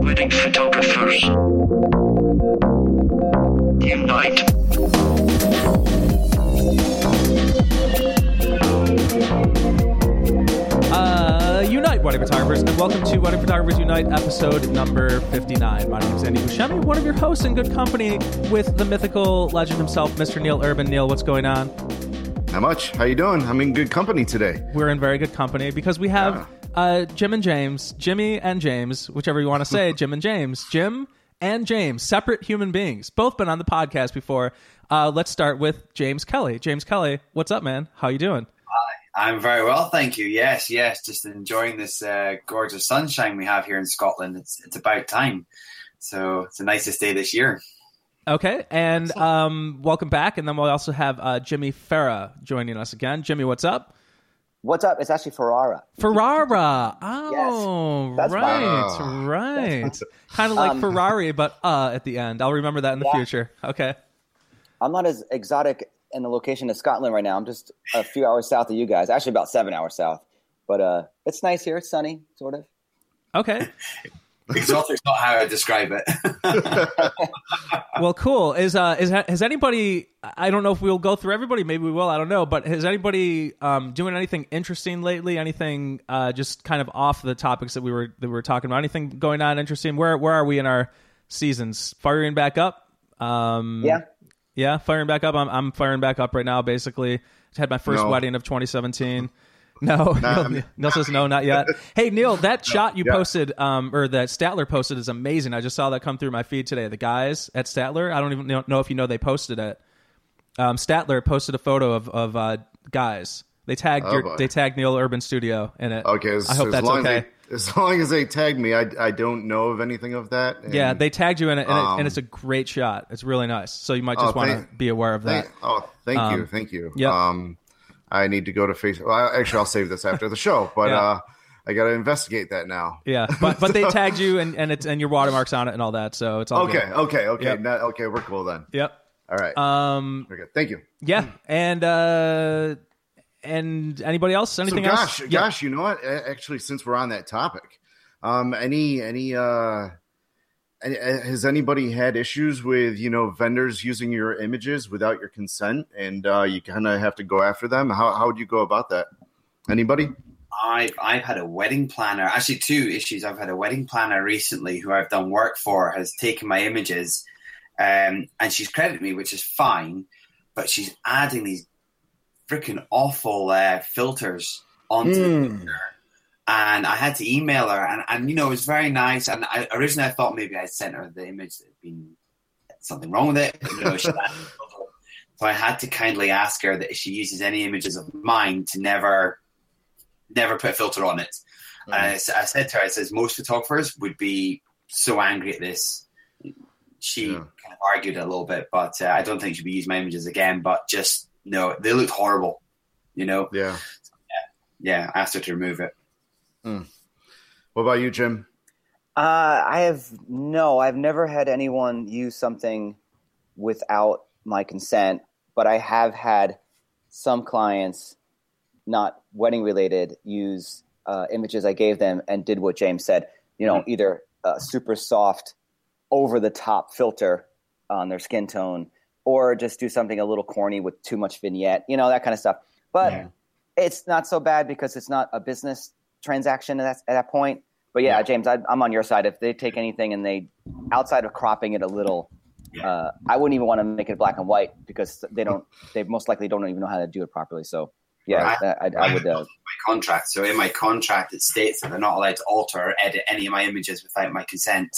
Wedding photographers. Unite. Uh, Unite, Wedding Photographers, and welcome to Wedding Photographers Unite, episode number 59. My name is Andy Buscemi, one of your hosts in good company with the mythical legend himself, Mr. Neil Urban. Neil, what's going on? Not much. How you doing? I'm in good company today. We're in very good company because we have uh, Jim and James, Jimmy and James, whichever you want to say, Jim and James, Jim and James, separate human beings, both been on the podcast before. Uh, let's start with James Kelly. James Kelly, what's up, man? How you doing? I'm very well, thank you. Yes, yes, just enjoying this uh, gorgeous sunshine we have here in Scotland. It's it's about time. So it's the nicest day this year. Okay, and um, welcome back. And then we'll also have uh, Jimmy Farah joining us again. Jimmy, what's up? What's up? It's actually Ferrara. Ferrara. Oh, that's right, fine. right. kind of like Um, Ferrari, but uh at the end. I'll remember that in the Yeah. future. Okay. I'm not as exotic in the location of Scotland right now. I'm just a few hours south of you guys. Actually, about seven hours south. But uh, it's nice here. It's sunny, sort of. Okay. Exotic's not how I describe it. Well, cool. Is uh is has anybody? I don't know if we'll go through everybody. Maybe we will. I don't know. But has anybody um doing anything interesting lately? Anything uh just kind of off the topics that we were that we were talking about? Anything going on interesting? Where where are we in our seasons? Firing back up. Um, Yeah. Yeah, firing back up. I'm I'm firing back up right now. Basically, had my first No. wedding of 2017. No, Nah, Neil, Neil says no, not yet. Hey Neil, that shot you yeah. posted, um, or that Statler posted, is amazing. I just saw that come through my feed today. The guys at Statler, I don't even know, if you know they posted it. Um, Statler posted a photo of of uh, guys. They tagged Oh, your, they tagged Neil Urban Studio in it. Okay, as, I hope as that's long okay. As they, as long as they tag me, I, I don't know of anything of that. and- yeah, they tagged you in it, and, it, Um, and it's a great shot. It's really nice. So you might just Oh, want to be aware of that. Thank, oh, thank Um, you, thank you. yep. Um, I need to go to Facebook. Well, actually, I'll save this after the show, but Yeah. uh, I got to investigate that now. Yeah, but but they tagged you and and it's and your watermarks on it and all that, so it's all Okay, good. okay, okay, Yep. now- okay. We're cool then. Yep. All right. Um. Very good. Thank you. Yeah. And uh. And anybody else? So, Anything gosh, else? Yeah. gosh, you know what? Actually, since we're on that topic, um, any any, uh, has anybody had issues with you know vendors using your images without your consent, and uh, you kind of have to go after them? How how would you go about that? Anybody? I've I've had a wedding planner, actually two issues. I've had a wedding planner recently who I've done work for has taken my images, um, and she's credited me, which is fine, but she's adding these freaking awful uh, filters onto the picture. And I had to email her, and, and you know it was very nice. And I, originally I thought maybe I sent her the image that had been something wrong with it, but no, she added a filter. So I had to kindly ask her that if she uses any images of mine to never never put a filter on it. And I, I said to her, I says, most photographers would be so angry at this. She Yeah. kind of argued a little bit, but uh, I don't think she'd be using my images again. But just, no, they looked horrible. You know? Yeah. Yeah, I asked her to remove it. What about you, Jim? Uh, I have no. I've never had anyone use something without my consent, but I have had some clients, not wedding related, use uh, images I gave them and did what James said. You know, either a super soft, over the top filter on their skin tone, or just do something a little corny with too much vignette. You know, that kind of stuff. But Yeah. it's not so bad because it's not a business transaction at that, at that point. But yeah, Yeah. James, I, I'm on your side. If they take anything and they, outside of cropping it a little, uh, I wouldn't even want to make it black and white because they don't. They most likely don't even know how to do it properly. So yeah, Right. that- I, I would. Uh, My contract. So in my contract, it states that they're not allowed to alter or edit any of my images without my consent.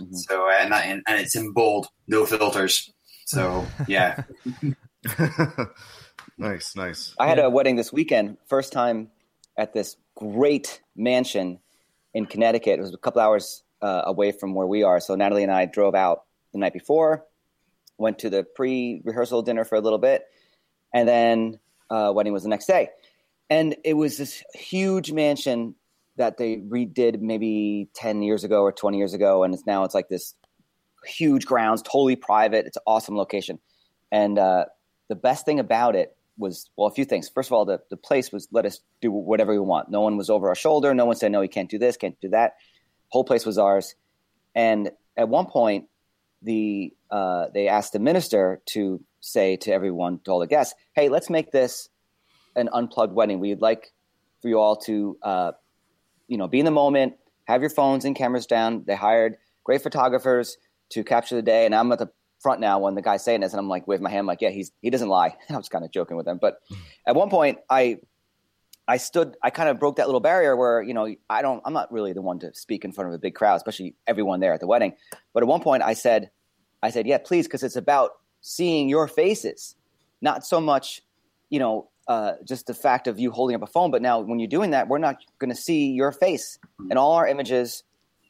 Mhm. So uh, and, that, and it's in bold, no filters. So yeah, nice, nice. I had a wedding this weekend. First time at this great mansion in Connecticut. It was a couple hours uh, away from where we are. So Natalie and I drove out the night before, went to the pre-rehearsal dinner for a little bit, and then uh, wedding was the next day. And it was this huge mansion that they redid maybe 10 years ago or 20 years ago. And it's now it's like this huge grounds, totally private. It's an awesome location. And uh, the best thing about it was well a few things. First of all, the the place was let us do whatever we want. No one was over our shoulder. No one said no, you can't do this, can't do that. Whole place was ours. And at one point, the uh, they asked the minister to say to everyone, to all the guests, "Hey, let's make this an unplugged wedding. We'd like for you all to, uh, you know, be in the moment, have your phones and cameras down." They hired great photographers to capture the day, and I'm at the front now when the guy's saying this, and I'm like, wave my hand, like, yeah, he's he doesn't lie. I was kind of joking with him, but at one point, I I stood, I kind of broke that little barrier where you know I don't, I'm not really the one to speak in front of a big crowd, especially everyone there at the wedding. But at one point, I said, I said, yeah, please, because it's about seeing your faces, not so much, you know. Uh, just the fact of you holding up a phone, but now when you're doing that, we're not going to see your face, and all our images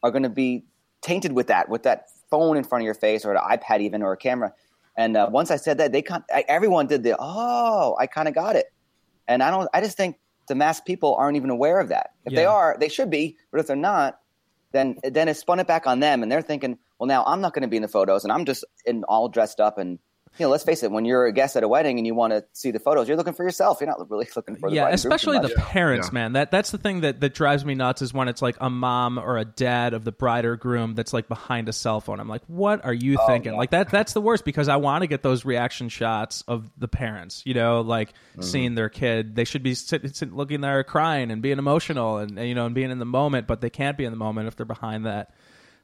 are going to be tainted with that, with that phone in front of your face or an iPad even or a camera. And uh, once I said that, they con- I, everyone did the oh, I kind of got it. And I don't. I just think the mass people aren't even aware of that. If they are, they should be. But if they're not, then then it spun it back on them, and they're thinking, well, now I'm not going to be in the photos, and I'm just in all dressed up and. You know, let's face it. When you're a guest at a wedding and you want to see the photos, you're looking for yourself. You're not really looking for the yeah, bride and groom too especially the parents, Yeah. man. That that's the thing that that drives me nuts is when it's like a mom or a dad of the bride or groom that's like behind a cell phone. I'm like, what are you thinking? Oh, yeah. Like that that's the worst because I want to get those reaction shots of the parents. You know, like Mm-hmm. seeing their kid. They should be sitting sit, looking there crying and being emotional and, and you know and being in the moment, but they can't be in the moment if they're behind that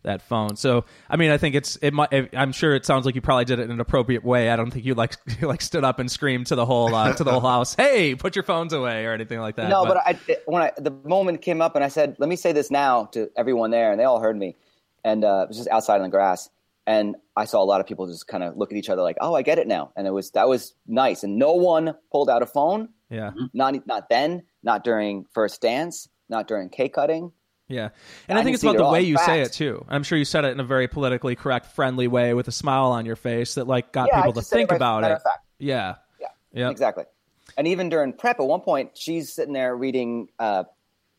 that phone. So, I mean, I think it's it might. I'm sure it sounds like you probably did it in an appropriate way. I don't think you like you like stood up and screamed to the whole uh, to the whole house, "Hey, put your phones away" or anything like that. No, but, I when I the moment came up and I said, "Let me say this now" to everyone there, and they all heard me, and uh, it was just outside in the grass, and I saw a lot of people just kind of look at each other like, "Oh, I get it now," and it was that was nice, and no one pulled out a phone, yeah, not not then, not during first dance, not during cake cutting. Yeah, and I, I think it's about the way In you say it too. I'm sure you said it in a very politically correct, friendly way with a smile on your face that like got Yeah, people to said it think about it. fact. Yeah, Yeah, yeah, exactly. And even during prep, at one point, she's sitting there reading uh,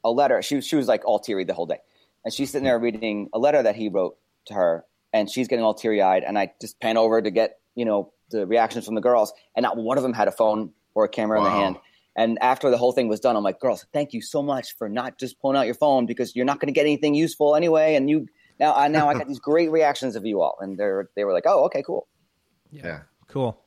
a letter. She was she was like all teary the whole day, and she's sitting there reading a letter that he wrote to her, and she's getting all teary eyed. And I just pan over to get you know the reactions from the girls, and not one of them had a phone or a camera in Wow. their hand. And after the whole thing was done, I'm like, girls, thank you so much for not just pulling out your phone because you're not going to get anything useful anyway. And you now, I now I got these great reactions of you all, and they're they were like, oh, okay, cool. Yeah. Cool.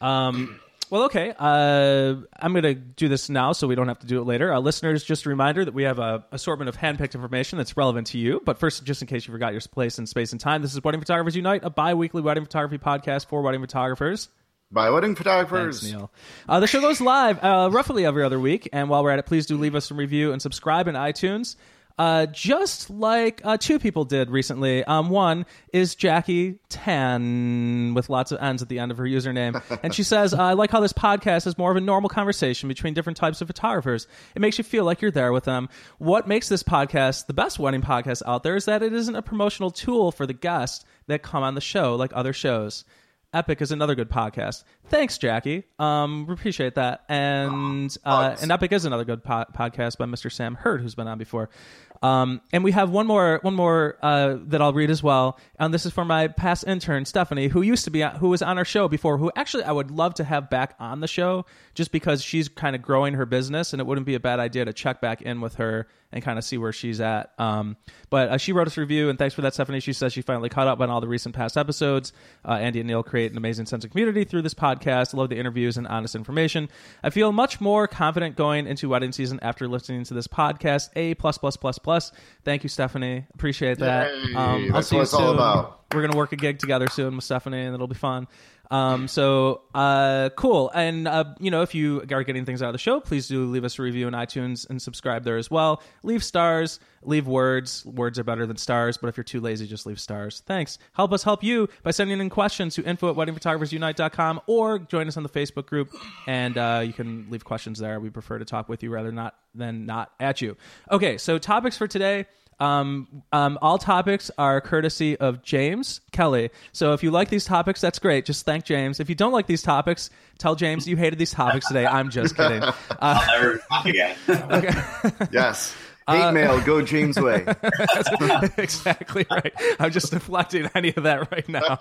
Um, well, okay. Uh, I'm going to do this now so we don't have to do it later. Uh, listeners, just a reminder that we have a assortment of handpicked information that's relevant to you. But first, just in case you forgot your place in space and time, this is Wedding Photographers Unite, a bi weekly wedding photography podcast for wedding photographers. By wedding photographers. Thanks, Neil. Uh, the show goes live uh, roughly every other week, and while we're at it, please do leave us a review and subscribe in iTunes. Uh, just like uh, two people did recently. Um, one is Jackie Tan with lots of N's at the end of her username, and she says, "I like how this podcast is more of a normal conversation between different types of photographers. It makes you feel like you're there with them. What makes this podcast the best wedding podcast out there is that it isn't a promotional tool for the guests that come on the show like other shows." Epic is another good podcast. Thanks, Jackie. Um, we appreciate that. And uh, and Epic is another good po- podcast by Mr. Sam Hurd, who's been on before. Um, and we have one more one more uh, that I'll read as well. And this is for my past intern Stephanie, who used to be on, who was on our show before. Who actually I would love to have back on the show, just because she's kind of growing her business, and it wouldn't be a bad idea to check back in with her and kind of see where she's at. Um, but uh, she wrote us a review, and thanks for that, Stephanie. She says she finally caught up on all the recent past episodes. Uh, Andy and Neil create an amazing sense of community through this podcast. I love the interviews and honest information. I feel much more confident going into wedding season after listening to this podcast. A plus plus plus plus. Thank you, Stephanie. Appreciate that. Yay. Um, I'll That's see what you it's all soon. about. We're gonna work a gig together soon with Stephanie, and it'll be fun. Um, so uh, cool. And uh, you know, if you are getting things out of the show, please do leave us a review in iTunes and subscribe there as well. Leave stars, leave words. Words are better than stars, but if you're too lazy, just leave stars. Thanks. Help us help you by sending in questions to info at weddingphotographersunite.com or join us on the Facebook group, and uh, you can leave questions there. We prefer to talk with you rather not than not at you. Okay, so topics for today. Um, um, all topics are courtesy of James Kelly. So if you like these topics, that's great. Just thank James. If you don't like these topics, tell James you hated these topics today. I'm just kidding. Uh, Never talk again. Yes. Uh, Hate mail, go James way. exactly right. I'm just deflecting any of that right now.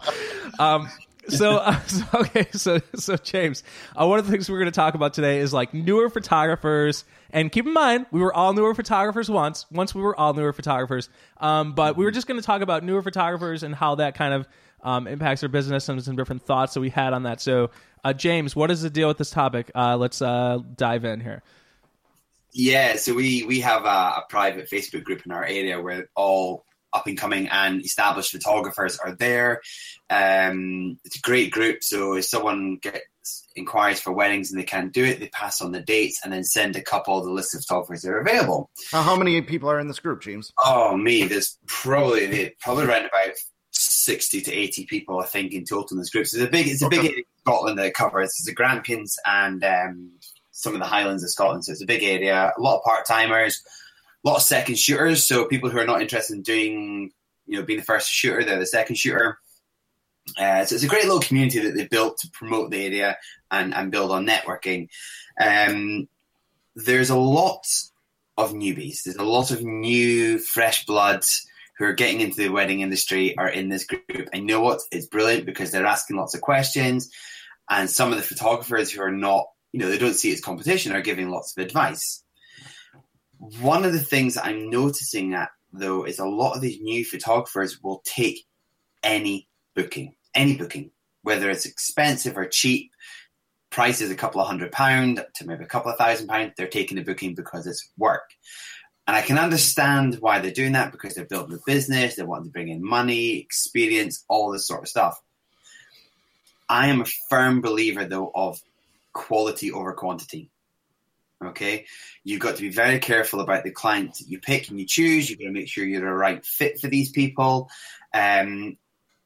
Um, so, uh, so okay, so so James, uh, one of the things we're going to talk about today is like newer photographers. And keep in mind, we were all newer photographers once. Once we were all newer photographers, um, but we were just going to talk about newer photographers and how that kind of um, impacts our business and some different thoughts that we had on that. So, uh, James, what is the deal with this topic? Uh, let's uh, dive in here. Yeah, so we we have a, a private Facebook group in our area where all up and coming and established photographers are there. Um, it's a great group. So if someone gets inquiries for weddings and they can't do it, they pass on the dates and then send a couple of the list of photographers that are available. How, how many people are in this group, James? Oh me, there's probably probably around about sixty to eighty people, I think, in total in this group. So it's a big, it's a big Okay. area in Scotland that it covers. It's the Grampians and um, some of the Highlands of Scotland. So it's a big area. A lot of part timers, a lot of second shooters. So people who are not interested in doing, you know, being the first shooter, they're the second shooter. Uh, so it's a great little community that they've built to promote the area and, and build on networking. Um, there's a lot of newbies. There's a lot of new, fresh blood who are getting into the wedding industry are in this group. And you know what? It's brilliant because they're asking lots of questions. And some of the photographers who are not, you know, they don't see it as competition are giving lots of advice. One of the things that I'm noticing at though is a lot of these new photographers will take any booking, any booking, whether it's expensive or cheap. Price is a couple of hundred pound to maybe a couple of thousand pound. They're taking the booking because it's work. And I can understand why they're doing that because they're building a business, they want to bring in money, experience, all this sort of stuff. I am a firm believer, though, of quality over quantity. Okay, you've got to be very careful about the clients that you pick and you choose. You've got to make sure you're the right fit for these people. Um,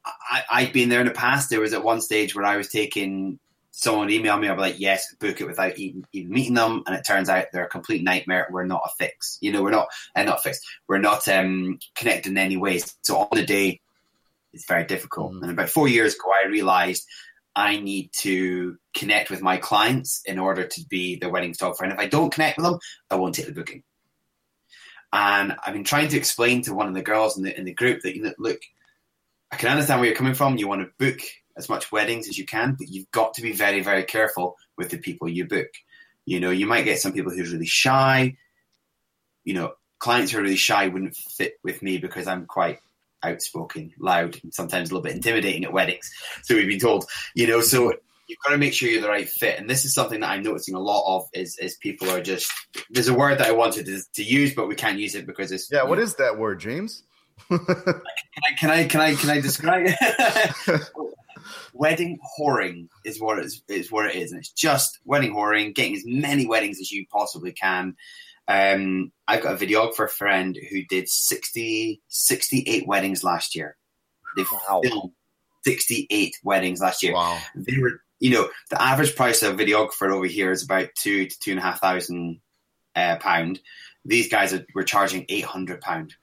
I, I've been there in the past. There was at one stage where I was taking someone email me, I'd be like, yes, book it without even, even meeting them. And it turns out they're a complete nightmare. We're not a fix. You know, we're not, and not fixed. We're not um, connected in any ways. So on the day, it's very difficult. Mhm. And about four years ago, I realized I need to connect with my clients in order to be the wedding photographer. And if I don't connect with them, I won't take the booking. And I've been trying to explain to one of the girls in the in the group that you know, look, I can understand where you're coming from. You want to book as much weddings as you can, but you've got to be very, very careful with the people you book. You know, you might get some people who's really shy. You know, clients who are really shy wouldn't fit with me because I'm quite outspoken, loud, and sometimes a little bit intimidating at weddings. So we've been told, you know, so you've got to make sure you're the right fit. And this is something that I'm noticing a lot of is, is people are just, there's a word that I wanted to, to use, but we can't use it because it's, Yeah, what is that word, James? can I can I can I can I describe wedding whoring is what it's is what it is, and it's just wedding whoring, getting as many weddings as you possibly can. Um, I've got a videographer friend who did 60, 68 weddings last year. They Wow. filmed 68 weddings last year. wow. They were, you know, the average price of a videographer over here is about two to two and a half thousand uh, pound. These guys are, were charging eight hundred pound,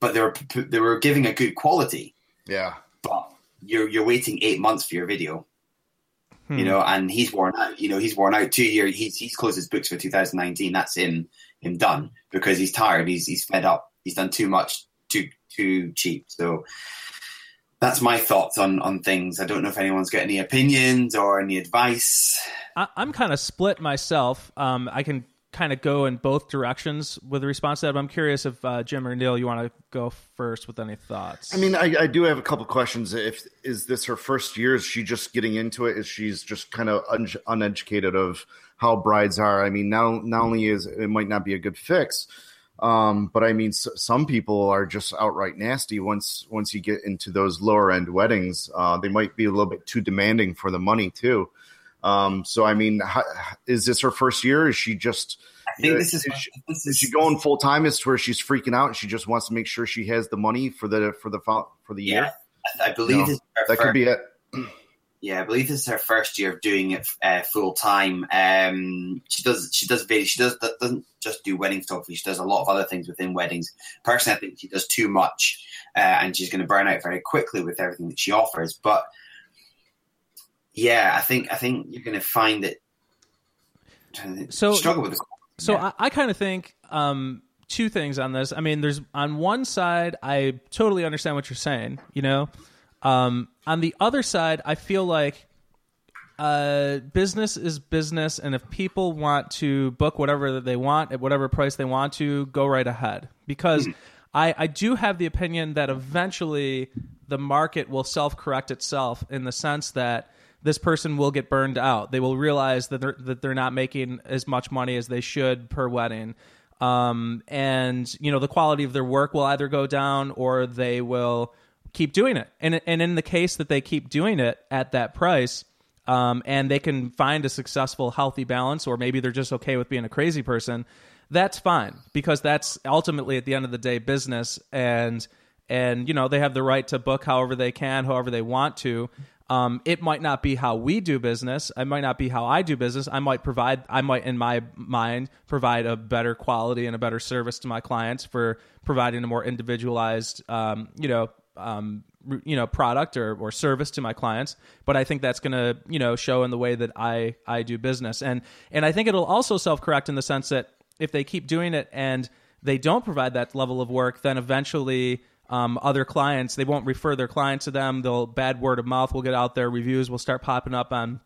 but they were they were giving a good quality. Yeah. But you're you're waiting eight months for your video, Hmm. you know, and he's worn out. You know, he's worn out two years. He's he's closed his books for 2019. That's him him done because he's tired. He's he's fed up. He's done too much, too too cheap. So that's my thoughts on on things. I don't know if anyone's got any opinions or any advice. I, I'm kind of split myself. Um, I can kind of go in both directions with the response to that. But I'm curious if uh, Jim or Neil, you want to go first with any thoughts. I mean, I, I do have a couple questions. If is this her first year? Is she just getting into it? Is she's just kind of un- uneducated of how brides are? I mean, now not only is it might not be a good fix, um, but I mean, some people are just outright nasty. Once once you get into those lower end weddings, uh, they might be a little bit too demanding for the money too. Um, so I mean, how, is this her first year? Is she just I think this is is she, this is she going full time? Is where she's freaking out she just wants to make sure she has the money for the for the for the year? Yeah, I believe is her That could be it. Yeah, I believe this is her first year of doing it uh, full time. Um, she does she does she does doesn't just do wedding photography. She does a lot of other things within weddings. Personally, I think she does too much, uh, and she's going to burn out very quickly with everything that she offers. But yeah, I think I think you're going to find that. trying to think- So- struggle with the So Yeah. I, I kind of think um, two things on this. I mean, there's on one side, I totally understand what you're saying. You know, Um, on the other side, I feel like uh, business is business, and if people want to book whatever that they want at whatever price they want to, go right ahead. Because I, I do have the opinion that eventually the market will self correct itself in the sense that this person will get burned out. They will realize that they're that they're not making as much money as they should per wedding. Um, and you know the quality of their work will either go down or they will keep doing it. And and in the case that they keep doing it at that price, um, and they can find a successful, healthy balance, or maybe they're just okay with being a crazy person, that's fine because that's ultimately at the end of the day business, and and you know they have the right to book however they can, however they want to. Um, it might not be how we do business. It might not be how I do business. I might provide, I might, in my mind, provide a better quality and a better service to my clients for providing a more individualized, um, you know, um, you know, product or, or service to my clients. But I think that's going to, you know, show in the way that I I do business, and and I think it'll also self correct in the sense that if they keep doing it and they don't provide that level of work, then eventually um, other clients they won't refer their clients to them. They'll bad word of mouth will get out there. Reviews will start popping up on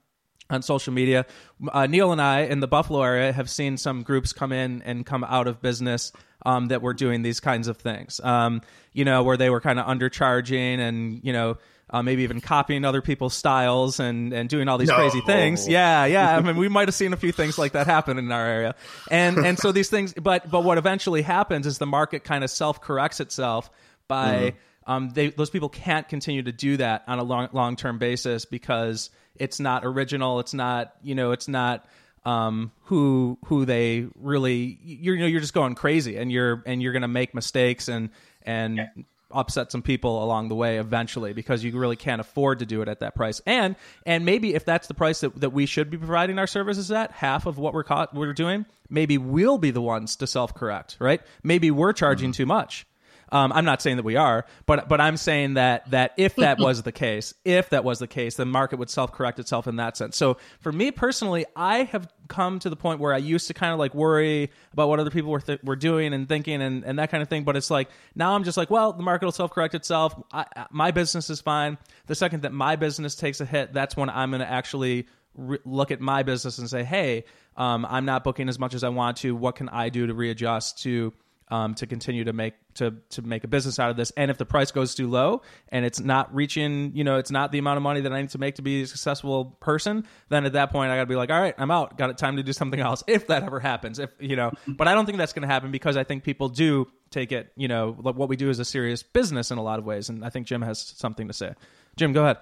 on social media. Uh, Neil and I in the Buffalo area have seen some groups come in and come out of business um, that were doing these kinds of things. Um, you know, where they were kind of undercharging and you know. Uh, maybe even copying other people's styles and, and doing all these No. crazy things. Yeah, yeah. I mean, we might have seen a few things like that happen in our area, and and so these things. But but what eventually happens is the market kind of self corrects itself by um, they those people can't continue to do that on a long long term basis because it's not original. It's not you know it's not um, who who they really you're you know you're just going crazy and you're and you're gonna make mistakes and and upset some people along the way eventually because you really can't afford to do it at that price. And and maybe if that's the price that, that we should be providing our services at half of what we're caught we're doing maybe we'll be the ones to self correct right? Maybe we're charging too much um, I'm not saying that we are, but but I'm saying that that if that was the case, if that was the case, the market would self correct itself in that sense. So for me personally, I have come to the point where I used to kind of like worry about what other people were th- were doing and thinking and, and that kind of thing. But it's like now I'm just like, well, the market will self correct itself. I, I- my business is fine. The second that my business takes a hit, that's when I'm going to actually re- look at my business and say, hey, um, I'm not booking as much as I want to. What can I do to readjust to um, to continue to make to to make a business out of this. And if the price goes too low and it's not reaching, you know, it's not the amount of money that I need to make to be a successful person, then at that point I got to be like, all right, I'm out. Got it time to do something else. If that ever happens, if you know, but I don't think that's going to happen because I think people do take it. You know, what we do is a serious business in a lot of ways, and I think Jim has something to say. Jim, go ahead.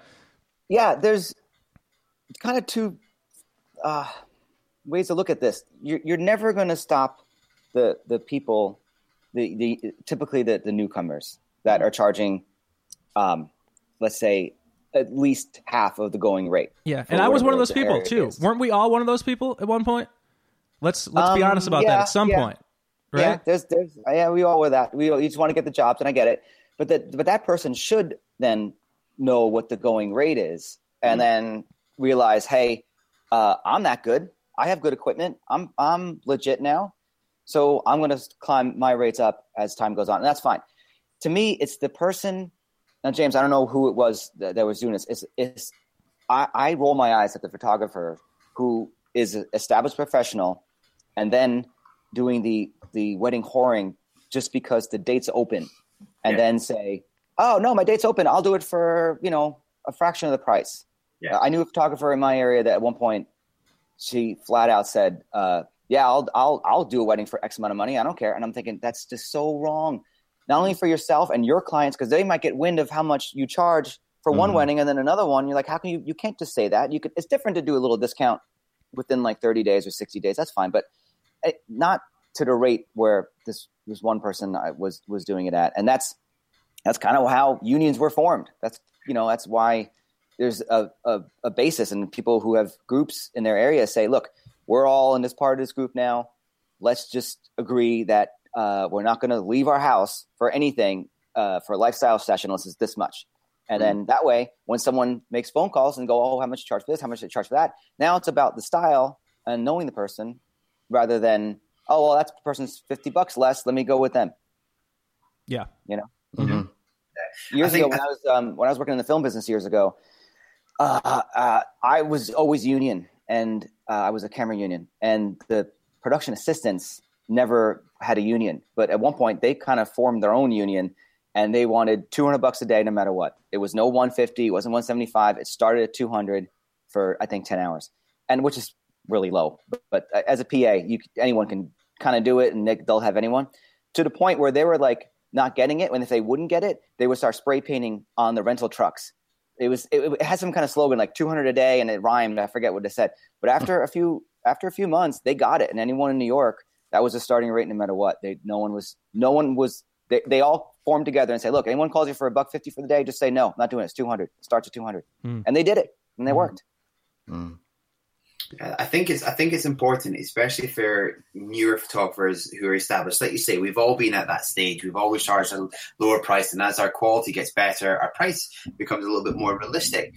yeah, there's kind of two uh, ways to look at this. You're, you're never going to stop the the people, the the typically the, the newcomers that are charging, um, let's say at least half of the going rate. Yeah, and I was one of those people too. is. Weren't we all one of those people at one point? Let's let's be Um, honest about that at some yeah. point, right? Yeah, there's, there's, yeah, we all were that. We all, you just want to get the jobs, and I get it. But that, but that person should then know what the going rate is, and then realize, hey, uh, I'm that good. I have good equipment. I'm, I'm legit now. So I'm going to climb my rates up as time goes on, and that's fine. To me, it's the person. Now, James, I don't know who it was that, that was doing this. It's, it's I, I roll my eyes at the photographer who is an established professional and then doing the the wedding whoring just because the date's open and Yeah. then say oh no my date's open i'll do it for you know a fraction of the price Yeah. i knew a photographer in my area that at one point she flat out said uh, yeah I'll, I'll i'll do a wedding for x amount of money. I don't care. And i'm thinking that's just so wrong. Not only for yourself and your clients because they might get wind of how much you charge for one Mhm. wedding and then another one. You're like how can you you can't just say that. You could it's different to do a little discount within like 30 days or 60 days. That's fine. But eh, not to the rate where this this one person I was was doing it at. And that's that's kind of how unions were formed. That's you know that's why there's a, a, a basis. And people who have groups in their area say look we're all in this part of this group now. Let's just agree that uh, we're not going to leave our house for anything uh, for a lifestyle session unless it's this much. And then that way when someone makes phone calls and go oh how much you charge for this? How much you charge for that? Now it's about the style and knowing the person rather than oh well that person's 50 bucks less. Let me go with them. Yeah. you know? Mhm. years think- ago when I was um, when I was working in the film business years ago, uh, uh, I was always union, and uh, I was a camera union, and the production assistants never had a union. But at one point, they kind of formed their own union, and they wanted 200 bucks a day, no matter what. It was no 150, it wasn't 175. It started at 200 for I think 10 hours, and which is really low. But, but as a PA, you anyone can kind of do it, and they, they'll have anyone to the point where they were like not getting it. And if they wouldn't get it, they would start spray painting on the rental trucks. It was it, it had some kind of slogan like 200 a day, and it rhymed. I forget what it said. But after a few after a few months, they got it, and anyone in New York that was a starting rate no matter what. They no one was no one was they, they all formed together and say, look, anyone calls you for a buck fifty for the day, just say no, I'm not doing it. It's 200. It starts at 200, Hmm. and they did it, and they Hmm. worked. Mm. I think it's I think it's important, especially for newer photographers who are established. Like you say, we've all been at that stage. We've always charged a lower price, and as our quality gets better, our price becomes a little bit more realistic.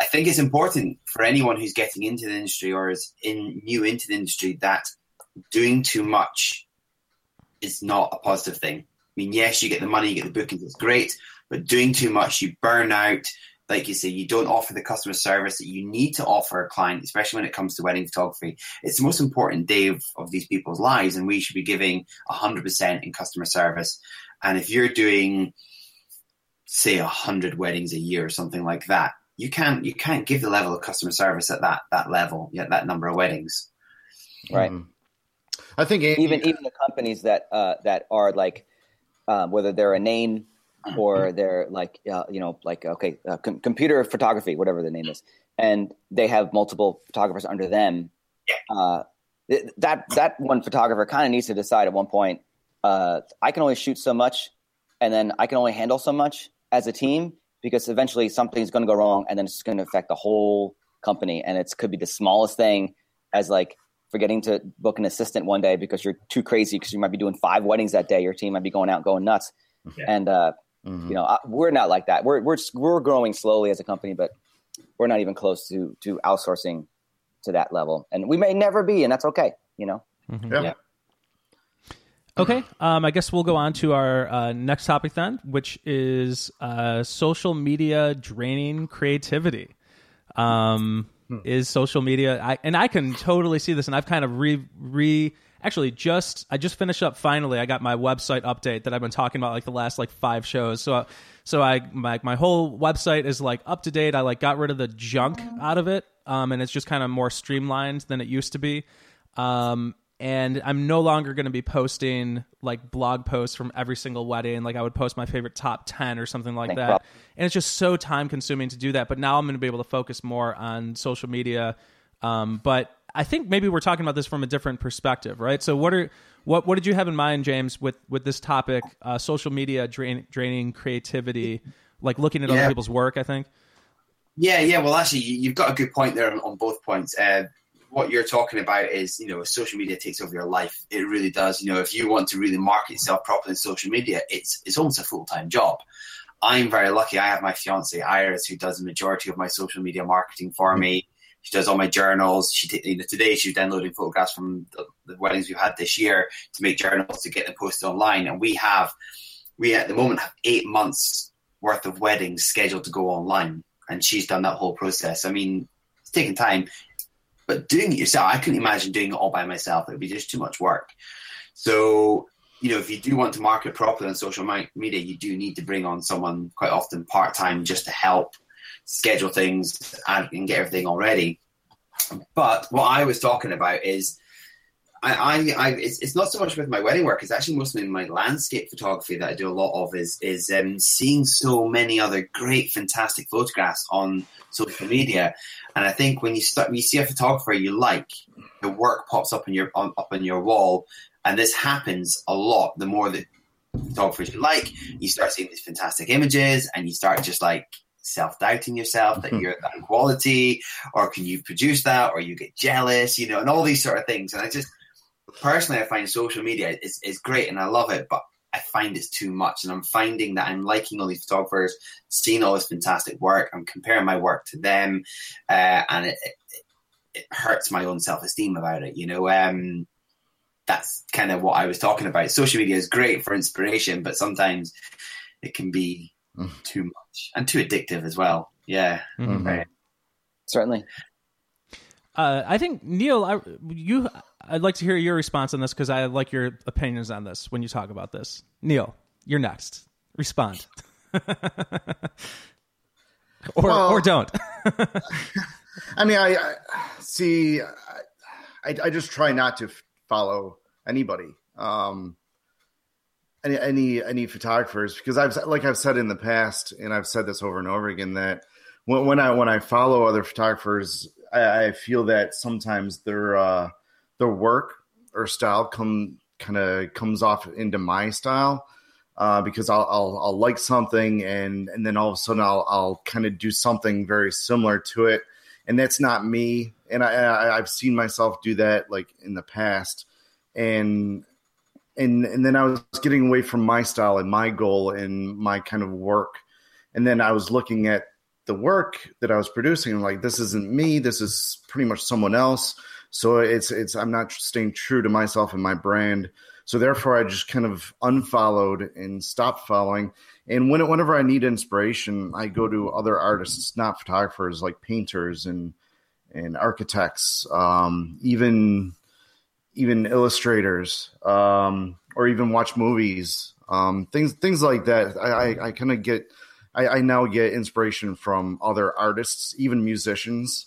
I think it's important for anyone who's getting into the industry or is in new into the industry that doing too much is not a positive thing. I mean, yes, you get the money, you get the bookings, it's great, but doing too much, you burn out. Like you say, you don't offer the customer service that you need to offer a client, especially when it comes to wedding photography. It's the most important day of, of these people's lives, and we should be giving 100% in customer service. And if you're doing, say, 100 weddings a year or something like that, you can't you can't give the level of customer service at that that level, yet that number of weddings. Right. Mhm. I think Andy, even even the companies that uh, that are like um, whether they're a name or they're like uh, you know like okay uh, com- computer photography whatever the name is and they have multiple photographers under them uh, th- that that one photographer kind of needs to decide at one point uh, I can only shoot so much and then I can only handle so much as a team because eventually something's going to go wrong and then it's going to affect the whole company and it could be the smallest thing as like forgetting to book an assistant one day because you're too crazy because you might be doing five weddings that day your team might be going out going nuts Yeah. and uh, Mhm. you know I, we're not like that we're we're we're growing slowly as a company but we're not even close to to outsourcing to that level and we may never be and that's okay you know yeah. Yeah. Okay, um, I guess we'll go on to our uh, next topic then, which is uh, social media draining creativity. Um, Is social media, I, and I can totally see this, and I've kind of re re actually just I just finished up finally. I got my website update that I've been talking about like the last like five shows. So so I my my whole website is like up to date. I like got rid of the junk out of it, um, and it's just kind of more streamlined than it used to be. Um, and I'm no longer going to be posting like blog posts from every single wedding. Like I would post my favorite top 10 or something like Thank that. God. And it's just so time consuming to do that. But now I'm going to be able to focus more on social media. Um, but I think maybe we're talking about this from a different perspective, right? So what are, what, what did you have in mind, James, with, with this topic, uh, social media drain, draining creativity, like looking at other people's work, I think. Yeah, yeah. Well, actually, you- you've got a good point there on, on both points. Uh, what you're talking about is, you know, social media takes over your life. It really does. You know, if you want to really market yourself properly in social media, it's it's almost a full time job. I'm very lucky. I have my fiance Iris, who does the majority of my social media marketing for me. She does all my journals. She, t- you know, today she's downloading photographs from the, the weddings we've had this year to make journals to get them posted online. And we have, we at the moment have eight months worth of weddings scheduled to go online and she's done that whole process. I mean, it's taking time, but doing it yourself, I couldn't imagine doing it all by myself. It would be just too much work. So, you know, if you do want to market properly on social media, you do need to bring on someone quite often part time just to help schedule things and, and get everything all ready. But what I was talking about is. I, I, I it's, it's not so much with my wedding work. It's actually mostly my landscape photography that I do a lot of. Is is um, seeing so many other great, fantastic photographs on social media, and I think when you start, when you see a photographer you like, the work pops up in your on, up on your wall, and this happens a lot. The more that photographers you like, you start seeing these fantastic images, and you start just like self doubting yourself that you're that quality, or can you produce that, or you get jealous, you know, and all these sort of things. And I just personally, I find social media is, is great and I love it, but I find it's too much. And I'm finding that I'm liking all these photographers, seeing all this fantastic work. I'm comparing my work to them, uh, and it, it, it hurts my own self esteem about it. You know, um, that's kind of what I was talking about. Social media is great for inspiration, but sometimes it can be too much and too addictive as well. Yeah, Mhm. Right. Certainly. Uh, I think Neil, I, you, I'd like to hear your response on this because I like your opinions on this when you talk about this. Neil, you're next. Respond, or Well- or don't. I mean, I, I see. I, I just try not to f- follow anybody, um, any any any photographers, because I've like I've said in the past, and I've said this over and over again that when, when I when I follow other photographers, I, I feel that sometimes their uh, their work or style come kind of comes off into my style. Uh, because I'll, I'll I'll like something and and then all of a sudden I'll I'll kind of do something very similar to it, and that's not me. And I, I I've seen myself do that like in the past, and and and then I was getting away from my style and my goal and my kind of work, and then I was looking at the work that I was producing. and like, this isn't me. This is pretty much someone else. So it's it's I'm not staying true to myself and my brand. So therefore, I just kind of unfollowed and stopped following. And when, whenever I need inspiration, I go to other artists, not photographers, like painters and and architects, um, even even illustrators, um, or even watch movies, um, things things like that. I I, I kind of get. I, I now get inspiration from other artists, even musicians,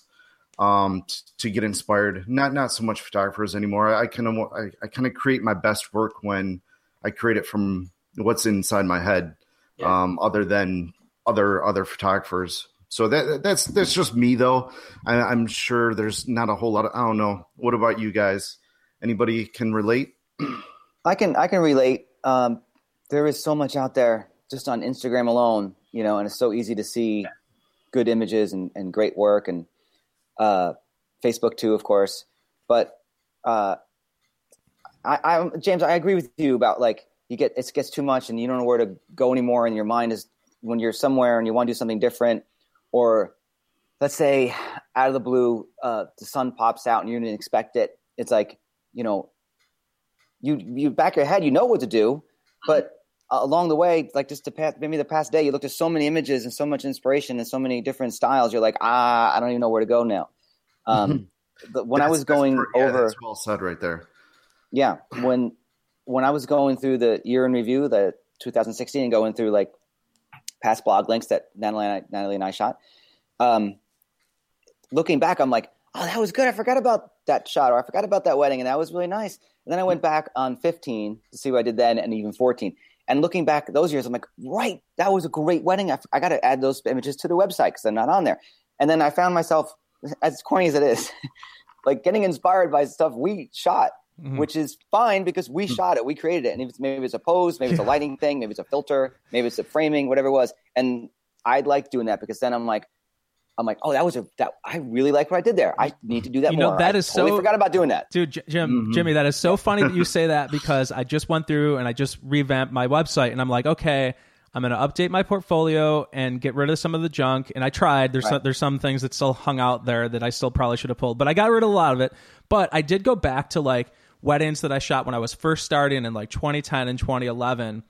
um, t- to get inspired. Not not so much photographers anymore. I kind of I, I kind of create my best work when I create it from what's inside my head, Yeah. um, other than other other photographers. So that that's that's just me though. I, I'm sure there's not a whole lot of. I don't know. What about you guys? Anybody can relate? I can I can relate. Um, there is so much out there just on Instagram alone, you know, and it's so easy to see good images and, and great work, and uh, Facebook too, of course. But uh, I, I, James, I agree with you about like you get it gets too much, and you don't know where to go anymore, and your mind is when you're somewhere and you want to do something different, or let's say out of the blue, uh, the sun pops out and you didn't expect it. It's like you know you you back your head, you know what to do, but along the way, like just the past, maybe the past day, you looked at so many images and so much inspiration and so many different styles. You're like, ah, I don't even know where to go now. Um, the, when I That's- was that's going per- yeah, over, that's well said right there. yeah, when when I was going through the year in review, the 2016, and going through like past blog links that Natalie and I, Natalie and I shot, um, looking back, I'm like, oh, that was good. I forgot about that shot, or I forgot about that wedding, and that was really nice. And then I went back on 15 to see what I did then, and even 14. And looking back those years, I'm like, right, that was a great wedding. I, f- I got to add those images to the website because they're not on there. And then I found myself, as corny as it is, like getting inspired by stuff we shot, Mhm. which is fine because we shot it, we created it. And if it's, maybe it's a pose, maybe it's a lighting thing, maybe it's a filter, maybe it's a framing, whatever it was. And I'd like doing that because then I'm like, I'm like, oh, that was a that I really like what I did there. I need to do that You know, more. that I is totally so- forgot about doing that. Dude, J- Jim, Mhm. Jimmy, that is so funny that you say that because I just went through and I just revamped my website and I'm like, okay, I'm going to update my portfolio and get rid of some of the junk. And I tried. There's some, there's some things that still hung out there that I still probably should have pulled, but I got rid of a lot of it. But I did go back to like weddings that I shot when I was first starting in like 2010 and 2011,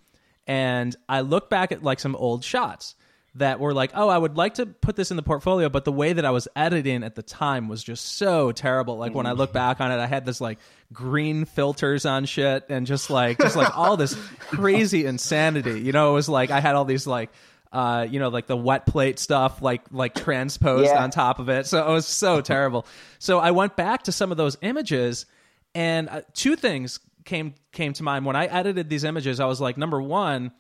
and I look back at like some old shots that were like, oh, I would like to put this in the portfolio, but the way that I was editing at the time was just so terrible. Like when I look back on it, I had this like green filters on shit and just like just like all this crazy insanity. You know, it was like I had all these like uh, you know, like the wet plate stuff, like like transposed Yeah. on top of it. So it was so terrible. So I went back to some of those images, and uh, two things came came to mind when I edited these images. I was like, number one,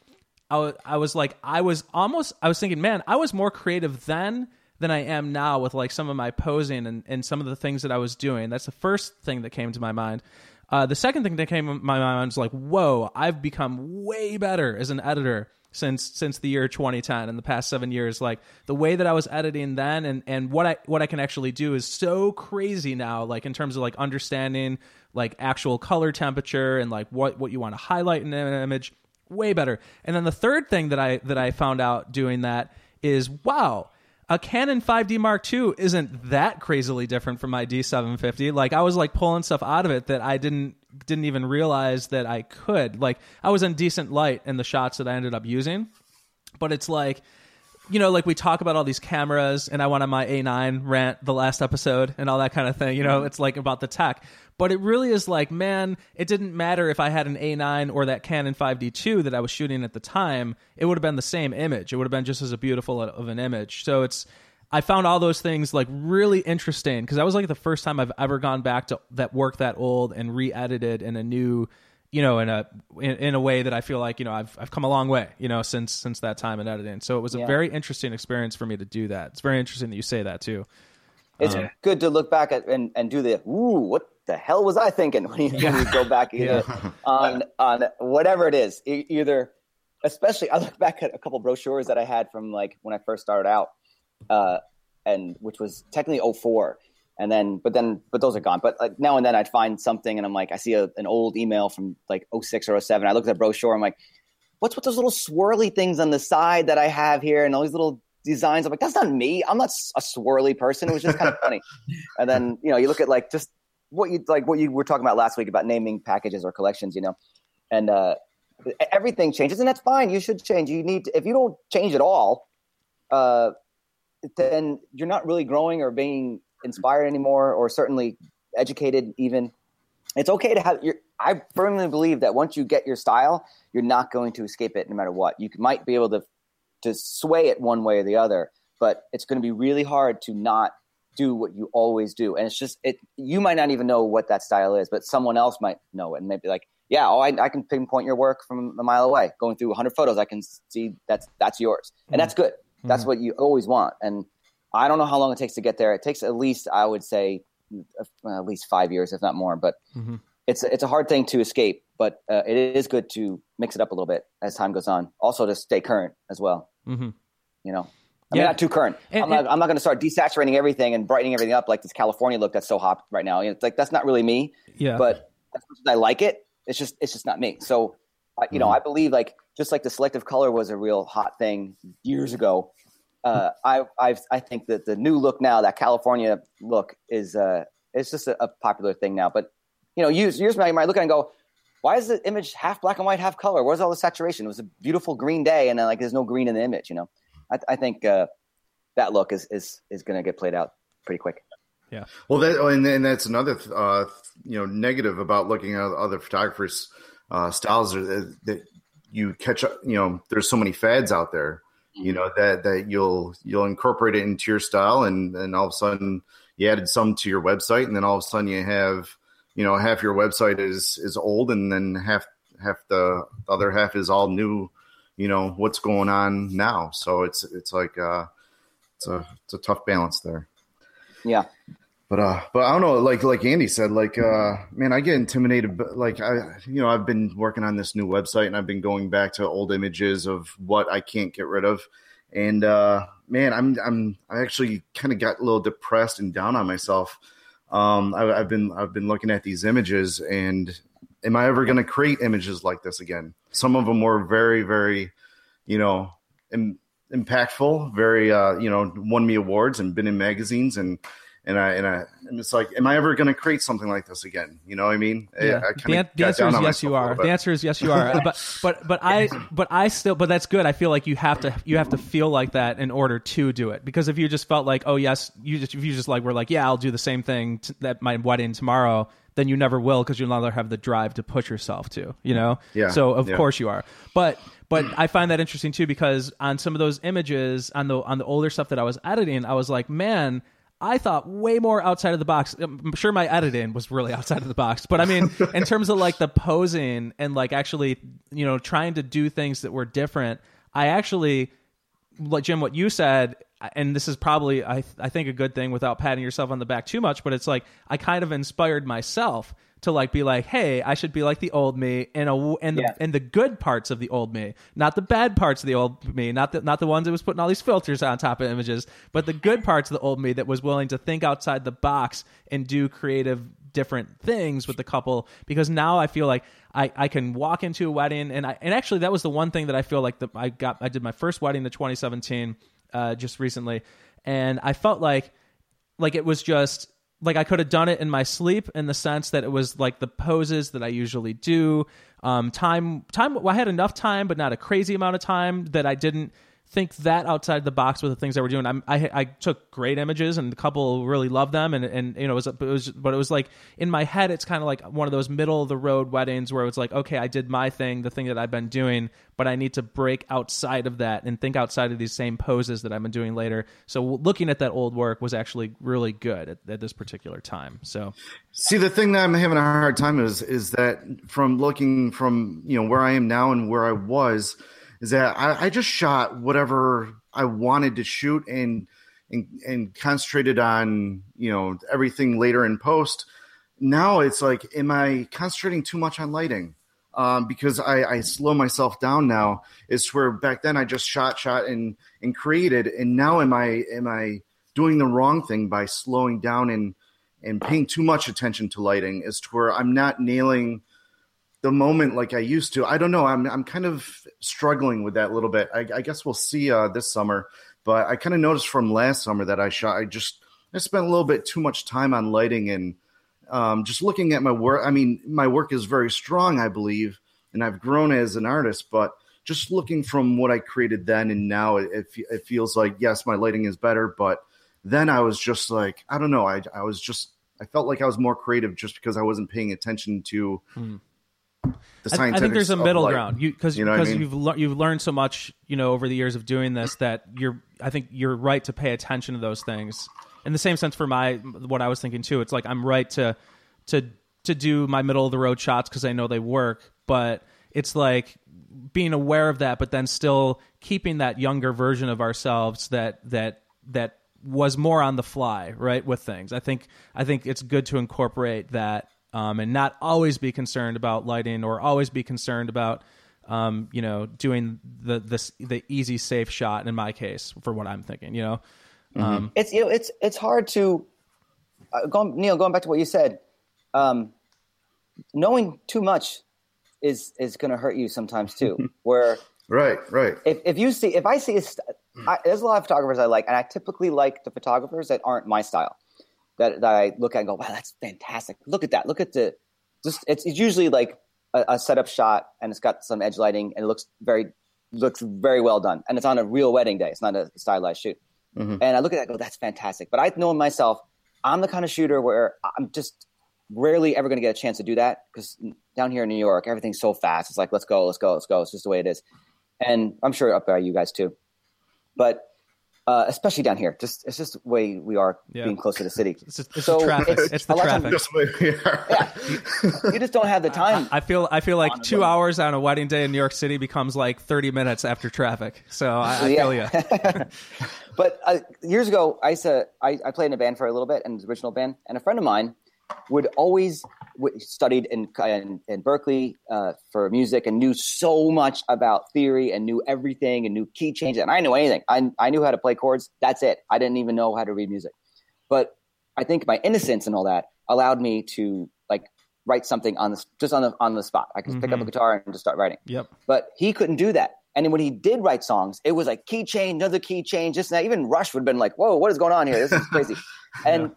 I I was like, I was almost, I was thinking, man, I was more creative then than I am now with like some of my posing and, and some of the things that I was doing. That's the first thing that came to my mind. Uh, the second thing that came to my mind was like, whoa, I've become way better as an editor since since the year 2010 in the past seven years like the way that i was editing then and and what i what i can actually do is so crazy now like in terms of like understanding like actual color temperature and like what what you want to highlight in an image way better and then the third thing that i that i found out doing that is wow a Canon 5D Mark II isn't that crazily different from my D750. Like I was like pulling stuff out of it that I didn't didn't even realize that I could. Like I was in decent light in the shots that I ended up using. but it's like you know, like we talk about all these cameras, and I went on my A9 rant the last episode and all that kind of thing. You know, it's like about the tech, but it really is like, man, it didn't matter if I had an A9 or that Canon 5D2 that I was shooting at the time. It would have been the same image. It would have been just as a beautiful of an image. So it's, I found all those things like really interesting because that was like the first time I've ever gone back to that work that old and re-edited in a new you know, in a in, in, a way that I feel like you know I've I've come a long way, you know, since since that time in editing. So it was a Yeah. very interesting experience for me to do that. It's very interesting that you say that too. It's Um, good to look back at and, and do the ooh, what the hell was I thinking when you, when you go back either on on whatever it is, either especially I look back at a couple brochures that I had from like when I first started out, uh, and which was technically 04. and then but then but those are gone. But like now and then I'd find something and I'm like I see a, an old email from like 06 or 07. I look at the brochure. I'm like, what's with those little swirly things on the side that I have here and all these little designs? I'm like, that's not me. I'm not a swirly person. It was just kind of funny. And then you know you look at like just what you like what you were talking about last week about naming packages or collections. You know, and uh, everything changes and that's fine. You should change. You need to, if you don't change at all. Uh, then you're not really growing or being inspired anymore, or certainly educated. Even it's okay to have your. I firmly believe that once you get your style, you're not going to escape it, no matter what. You might be able to to sway it one way or the other, but it's going to be really hard to not do what you always do. And it's just it. You might not even know what that style is, but someone else might know it, and maybe like, yeah, oh, I, I can pinpoint your work from a mile away. Going through 100 photos, I can see that's that's yours, and that's good. That's what you always want. And I don't know how long it takes to get there. It takes at least, I would say, uh, at least five years, if not more. But Mhm. it's it's a hard thing to escape. But uh, it is good to mix it up a little bit as time goes on. Also, to stay current as well. Mhm. You know, I Yeah. mean, not too current. And- I'm not, I'm not going to start desaturating everything and brightening everything up like this California look that's so hot right now. You know, it's like that's not really me Yeah, but as much as I like it, it's just it's just not me. So, I you know, I believe like just like the selective color was a real hot thing years ago. Uh, I I I think that the new look now, that California look, is uh, it's just a, a popular thing now. But you know, years years from now, you might look at it and go, why is the image half black and white, half color? Where's all the saturation? It was a beautiful green day, and then like there's no green in the image. You know, I, I think uh, that look is is is going to get played out pretty quick. Yeah. Well, that and, and that's another uh, you know negative about looking at other photographers' uh, styles are that, that you catch up. You know, there's so many fads out there. You know that that you'll you'll incorporate it into your style, and and all of a sudden you added some to your website, and then all of a sudden you have you know half your website is is old, and then half half the, the other half is all new. You know what's going on now, so it's it's like uh, it's a it's a tough balance there. Yeah, But uh, but I don't know. Like like Andy said, like uh, man, I get intimidated. But like I, you know, I've been working on this new website, and I've been going back to old images of what I can't get rid of. And uh, man, I'm I'm I actually kind of got a little depressed and down on myself. Um, I, I've been I've been looking at these images, and am I ever going to create images like this again? Some of them were very very, you know, Im- impactful, very uh, you know, won me awards and been in magazines and and I and I and it's like, am I ever going to create something like this again? You know what I mean? Yeah. I the, kinda an- the answer is yes, you are. The answer is yes, you are. but but but I but I still but that's good. I feel like you have to you have to feel like that in order to do it. Because if you just felt like oh yes, you just if you just like were like yeah I'll do the same thing t- at my wedding tomorrow, then you never will because you'll never have the drive to push yourself to. You know. Yeah. So of Yeah. course you are. But but I find that interesting too because on some of those images on the on the older stuff that I was editing, I was like man. I thought way more outside of the box. I'm sure my editing was really outside of the box, but I mean, in terms of like the posing and like actually, you know, trying to do things that were different, I actually, like Jim, what you said, and this is probably I I think a good thing without patting yourself on the back too much, but it's like I kind of inspired myself to like be like, hey, I should be like the old me and a and the Yeah. and the good parts of the old me, not the bad parts of the old me, not the not the ones that was putting all these filters on top of images, but the good parts of the old me that was willing to think outside the box and do creative different things with the couple because now I feel like I, I can walk into a wedding and I and actually that was the one thing that I feel like the, I got I did my first wedding in 2017 uh, just recently and I felt like like it was just like I could have done it in my sleep in the sense that it was like the poses that I usually do. Um, time, time. Well, I had enough time, but not a crazy amount of time that I didn't think that outside the box with the things that we're doing. I'm, I I took great images and a couple really loved them and and you know it was, it was but it was like in my head it's kind of like one of those middle of the road weddings where it's like okay I did my thing the thing that I've been doing but I need to break outside of that and think outside of these same poses that I've been doing later. So looking at that old work was actually really good at, at this particular time. So see the thing that I'm having a hard time is is that from looking from you know where I am now and where I was is that I, I just shot whatever I wanted to shoot and, and and concentrated on you know everything later in post. Now it's like, am I concentrating too much on lighting? Um, because I, I slow myself down now. It's where back then I just shot, shot, and and created, and now am I am I doing the wrong thing by slowing down and and paying too much attention to lighting? Is to where I'm not nailing the moment like I used to. I don't know. I'm I'm kind of struggling with that a little bit. I, I guess we'll see uh, this summer. But I kind of noticed from last summer that I shot. I just I spent a little bit too much time on lighting and um, just looking at my work. I mean, my work is very strong, I believe, and I've grown as an artist. But just looking from what I created then and now, it, it feels like yes, my lighting is better. But then I was just like, I don't know. I I was just I felt like I was more creative just because I wasn't paying attention to. Hmm the I, I think there's a middle ground you because you know because I mean? you've le- you've learned so much you know over the years of doing this that you're I think you're right to pay attention to those things. In the same sense for my what I was thinking too, it's like I'm right to to to do my middle of the road shots because I know they work, but it's like being aware of that, but then still keeping that younger version of ourselves that that that was more on the fly, right, with things. I think I think it's good to incorporate that um, and not always be concerned about lighting or always be concerned about um, you know doing the the the easy safe shot in my case for what I'm thinking you know? Mm-hmm. um, it's you know, it's it's hard to uh, going Neil going back to what you said um, knowing too much is is going to hurt you sometimes too where right right. if, if you see if I see a st- I, there's a lot of photographers I like and I typically like the photographers that aren't my style that, that I look at and go, wow, that's fantastic. Look at that. Look at the just it's, it's usually like a, a setup shot and it's got some edge lighting and it looks very looks very well done. And it's on a real wedding day. It's not a stylized shoot. Mm-hmm. And I look at that and go, that's fantastic. But I know myself, I'm the kind of shooter where I'm just rarely ever going to get a chance to do that because down here in New York, everything's so fast. It's like, let's go, let's go, let's go. It's just the way it is. And I'm sure up by you guys too. But uh, especially down here. Just it's just the way we are yeah. being close to the city. It's, just, it's so the traffic. It's, it's the traffic. Just way we are. yeah, you just don't have the time. I, I feel I feel like two hours on a wedding day in New York City becomes like thirty minutes after traffic. So I, I feel you. but uh, years ago, I used to I, I played in a band for a little bit, and original band, and a friend of mine would always studied in in, in Berklee uh, for music and knew so much about theory and knew everything and knew key changes. And I knew anything. I I knew how to play chords. That's it. I didn't even know how to read music. But I think my innocence and all that allowed me to like write something on the just on the on the spot. I could mm-hmm. pick up a mm-hmm. guitar and just start writing. Yep. But he couldn't do that. And when he did write songs, it was like key change, another key change, just that. Even Rush would have been like, "Whoa, what is going on here? This is crazy." and yeah.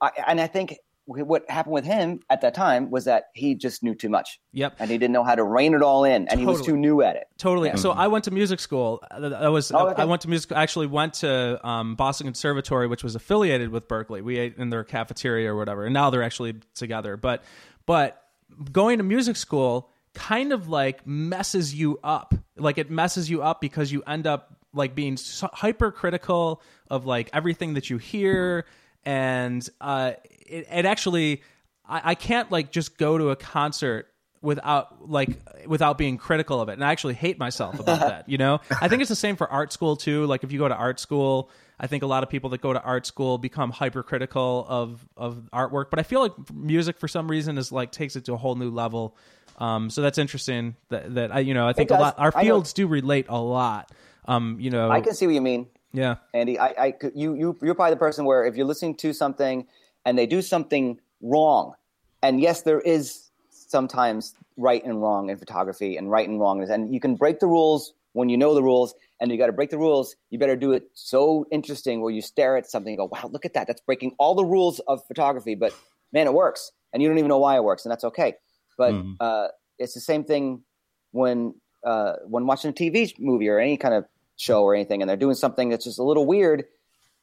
I, and I think what happened with him at that time was that he just knew too much. Yep. And he didn't know how to rein it all in, and totally. he was too new at it. Totally. Yeah. So I went to music school. I was oh, okay. I went to music. Actually went to um, Boston Conservatory, which was affiliated with Berklee. We ate in their cafeteria or whatever, and now they're actually together. But but going to music school kind of like messes you up. Like it messes you up because you end up like being hypercritical of like everything that you hear and uh, it, it actually I, I can't like just go to a concert without like without being critical of it. And i actually hate myself about that you know? I think it's the same for art school too. Like if you go to art school i think a lot of people that go to art school become hypercritical of of artwork. But i feel like music for some reason is like takes it to a whole new level. Um, so that's interesting that that i you know i think a lot our fields do relate a lot. Um, you know. I can see what you mean. Yeah. Andy i i you you you're probably the person where if you're listening to something and they do something wrong. And yes, there is sometimes right and wrong in photography and right and wrong. And you can break the rules when you know the rules and you got to break the rules, you better do it so interesting where you stare at something and go, wow, look at that. That's breaking all the rules of photography, but man, it works. And you don't even know why it works, and that's okay. But Mhm. uh, it's the same thing when uh, when watching a TV movie or any kind of show or anything, and they're doing something that's just a little weird,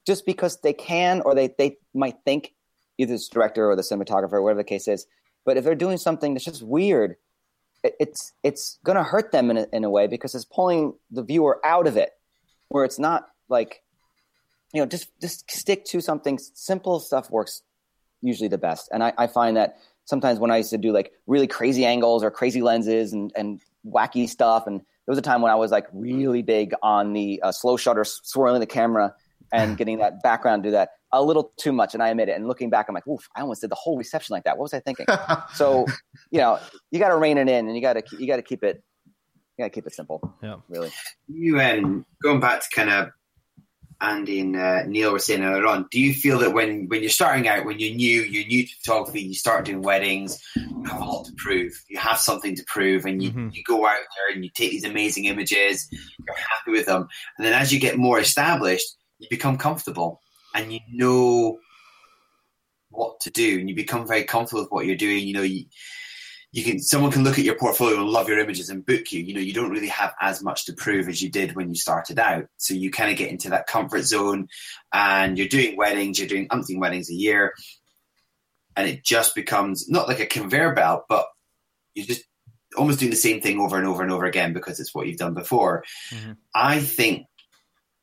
just because they can or they they might think either the director or the cinematographer, whatever the case is. But if they're doing something that's just weird, it, it's it's going to hurt them in a, in a way because it's pulling the viewer out of it, where it's not like, you know, just just stick to something simple. Stuff works usually the best, and I, I find that sometimes when I used to do like really crazy angles or crazy lenses and and wacky stuff, and there was a time when I was like really big on the uh, slow shutter, swirling the camera and getting that background do that a little too much, and I admit it. And looking back, I'm like, oof, I almost did the whole reception like that. What was I thinking? so, you know, you got to rein it in, and you got to you got to keep it, you got to keep it simple. Yeah. really. You um, going back to kind of Andy and uh, Neil were saying earlier on. Do you feel that when when you're starting out, when you're new, you're new to photography, you start doing weddings, you have a lot to prove. You have something to prove, and you, Mhm. you go out there and you take these amazing images. You're happy with them, and then as you get more established, you become comfortable and you know what to do, and you become very comfortable with what you're doing. You know, you, you can someone can look at your portfolio and love your images and book you. You know, you don't really have as much to prove as you did when you started out. So you kind of get into that comfort zone, and you're doing weddings. You're doing umpteen weddings a year, and it just becomes not like a conveyor belt, but you're just almost doing the same thing over and over and over again because it's what you've done before. Mhm. I think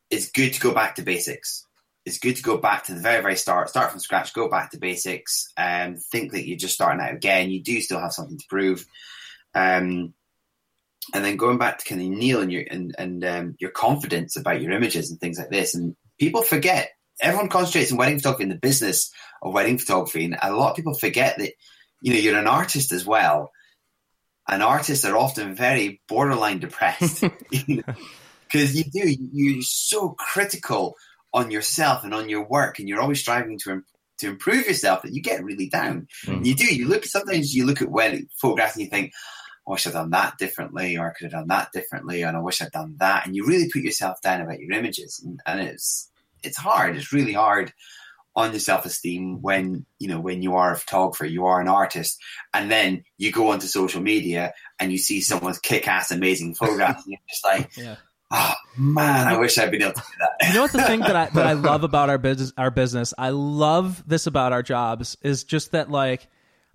it's good to go back to basics. It's good to go back to the very, very start, start from scratch, go back to basics, and think that you're just starting out again. You do still have something to prove. Um, and then going back to kind of Neil and your and, and um, your confidence about your images and things like this. And people forget. Everyone concentrates on wedding photography and the business of wedding photography, and a lot of people forget that you know you're an artist as well. And artists are often very borderline depressed because you do you're so critical on yourself and on your work, and you're always striving to to improve yourself that you get really down. Mm. You do. You look. Sometimes you look at when photographs and you think, "I wish I'd done that differently," or "I could have done that differently," and "I wish I'd done that." And you really put yourself down about your images, and, and it's it's hard. It's really hard on your self esteem when you know when you are a photographer, you are an artist, and then you go onto social media and you see someone's kick ass amazing photograph, and you're just like, Yeah. "Oh man, I wish I'd been able to do that." You know what the thing that I that I love about our business our business, I love this about our jobs is just that like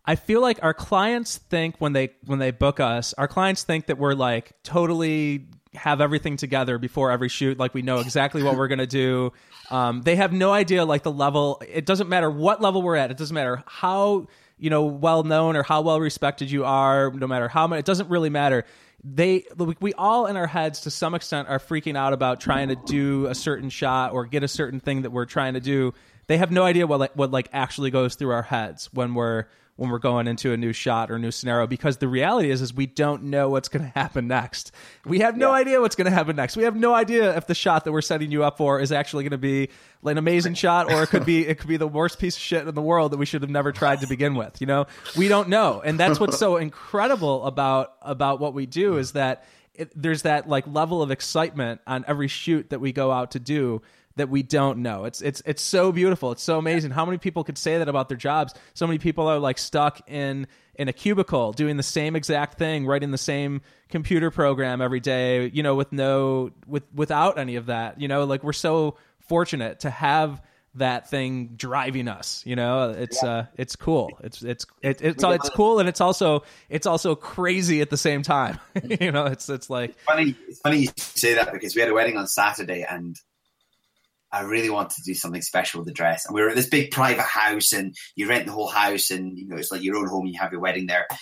I feel like our clients think when they when they book us, our clients think that we're like totally have everything together before every shoot, like we know exactly what we're gonna do. Um, they have no idea like the level. It doesn't matter what level we're at. It doesn't matter how you know well known or how well respected you are. No matter how much, it doesn't really matter. They we all in our heads to some extent are freaking out about trying to do a certain shot or get a certain thing that we're trying to do. They have no idea what like, what like actually goes through our heads when we're when we're going into a new shot or new scenario because the reality is is we don't know what's going to happen next. We have no idea what's going to happen next. We have no idea if the shot that we're setting you up for is actually going to be like an amazing shot or it could be it could be the worst piece of shit in the world that we should have never tried to begin with, you know? We don't know. And that's what's so incredible about about what we do is that it, there's that like level of excitement on every shoot that we go out to do that we don't know. It's it's it's so beautiful. It's so amazing. How many people could say that about their jobs? So many people are like stuck in in a cubicle doing the same exact thing, writing the same computer program every day, you know, with no with without any of that. You know, like we're so fortunate to have that thing driving us you know it's uh it's cool it's it's it, it's it's cool and it's also it's also crazy at the same time you know it's it's like funny. It's funny you say that because we had a wedding on Saturday, and I really wanted to do something special with the dress. And we were at this big private house, and you rent the whole house, and you know it's like your own home. And you have your wedding there. I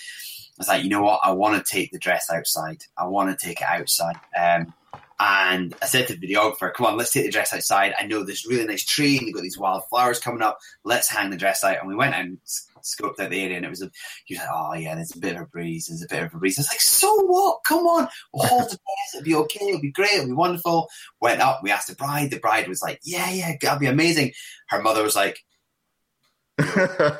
was like, you know what? I want to take the dress outside. I want to take it outside. Um, and I said to the videographer, "Come on, let's take the dress outside. I know this really nice tree, and you've got these wild flowers coming up. Let's hang the dress out." And we went and scoped out the area, and it was a. Was like, "Oh yeah, there's a bit of a breeze. There's a bit of a breeze." I was like, "So what? Come on, we'll hold the dress. It'll be okay. It'll be great. It'll be wonderful." Went up. We asked the bride. The bride was like, "Yeah, yeah, that'll be amazing." Her mother was like, "No,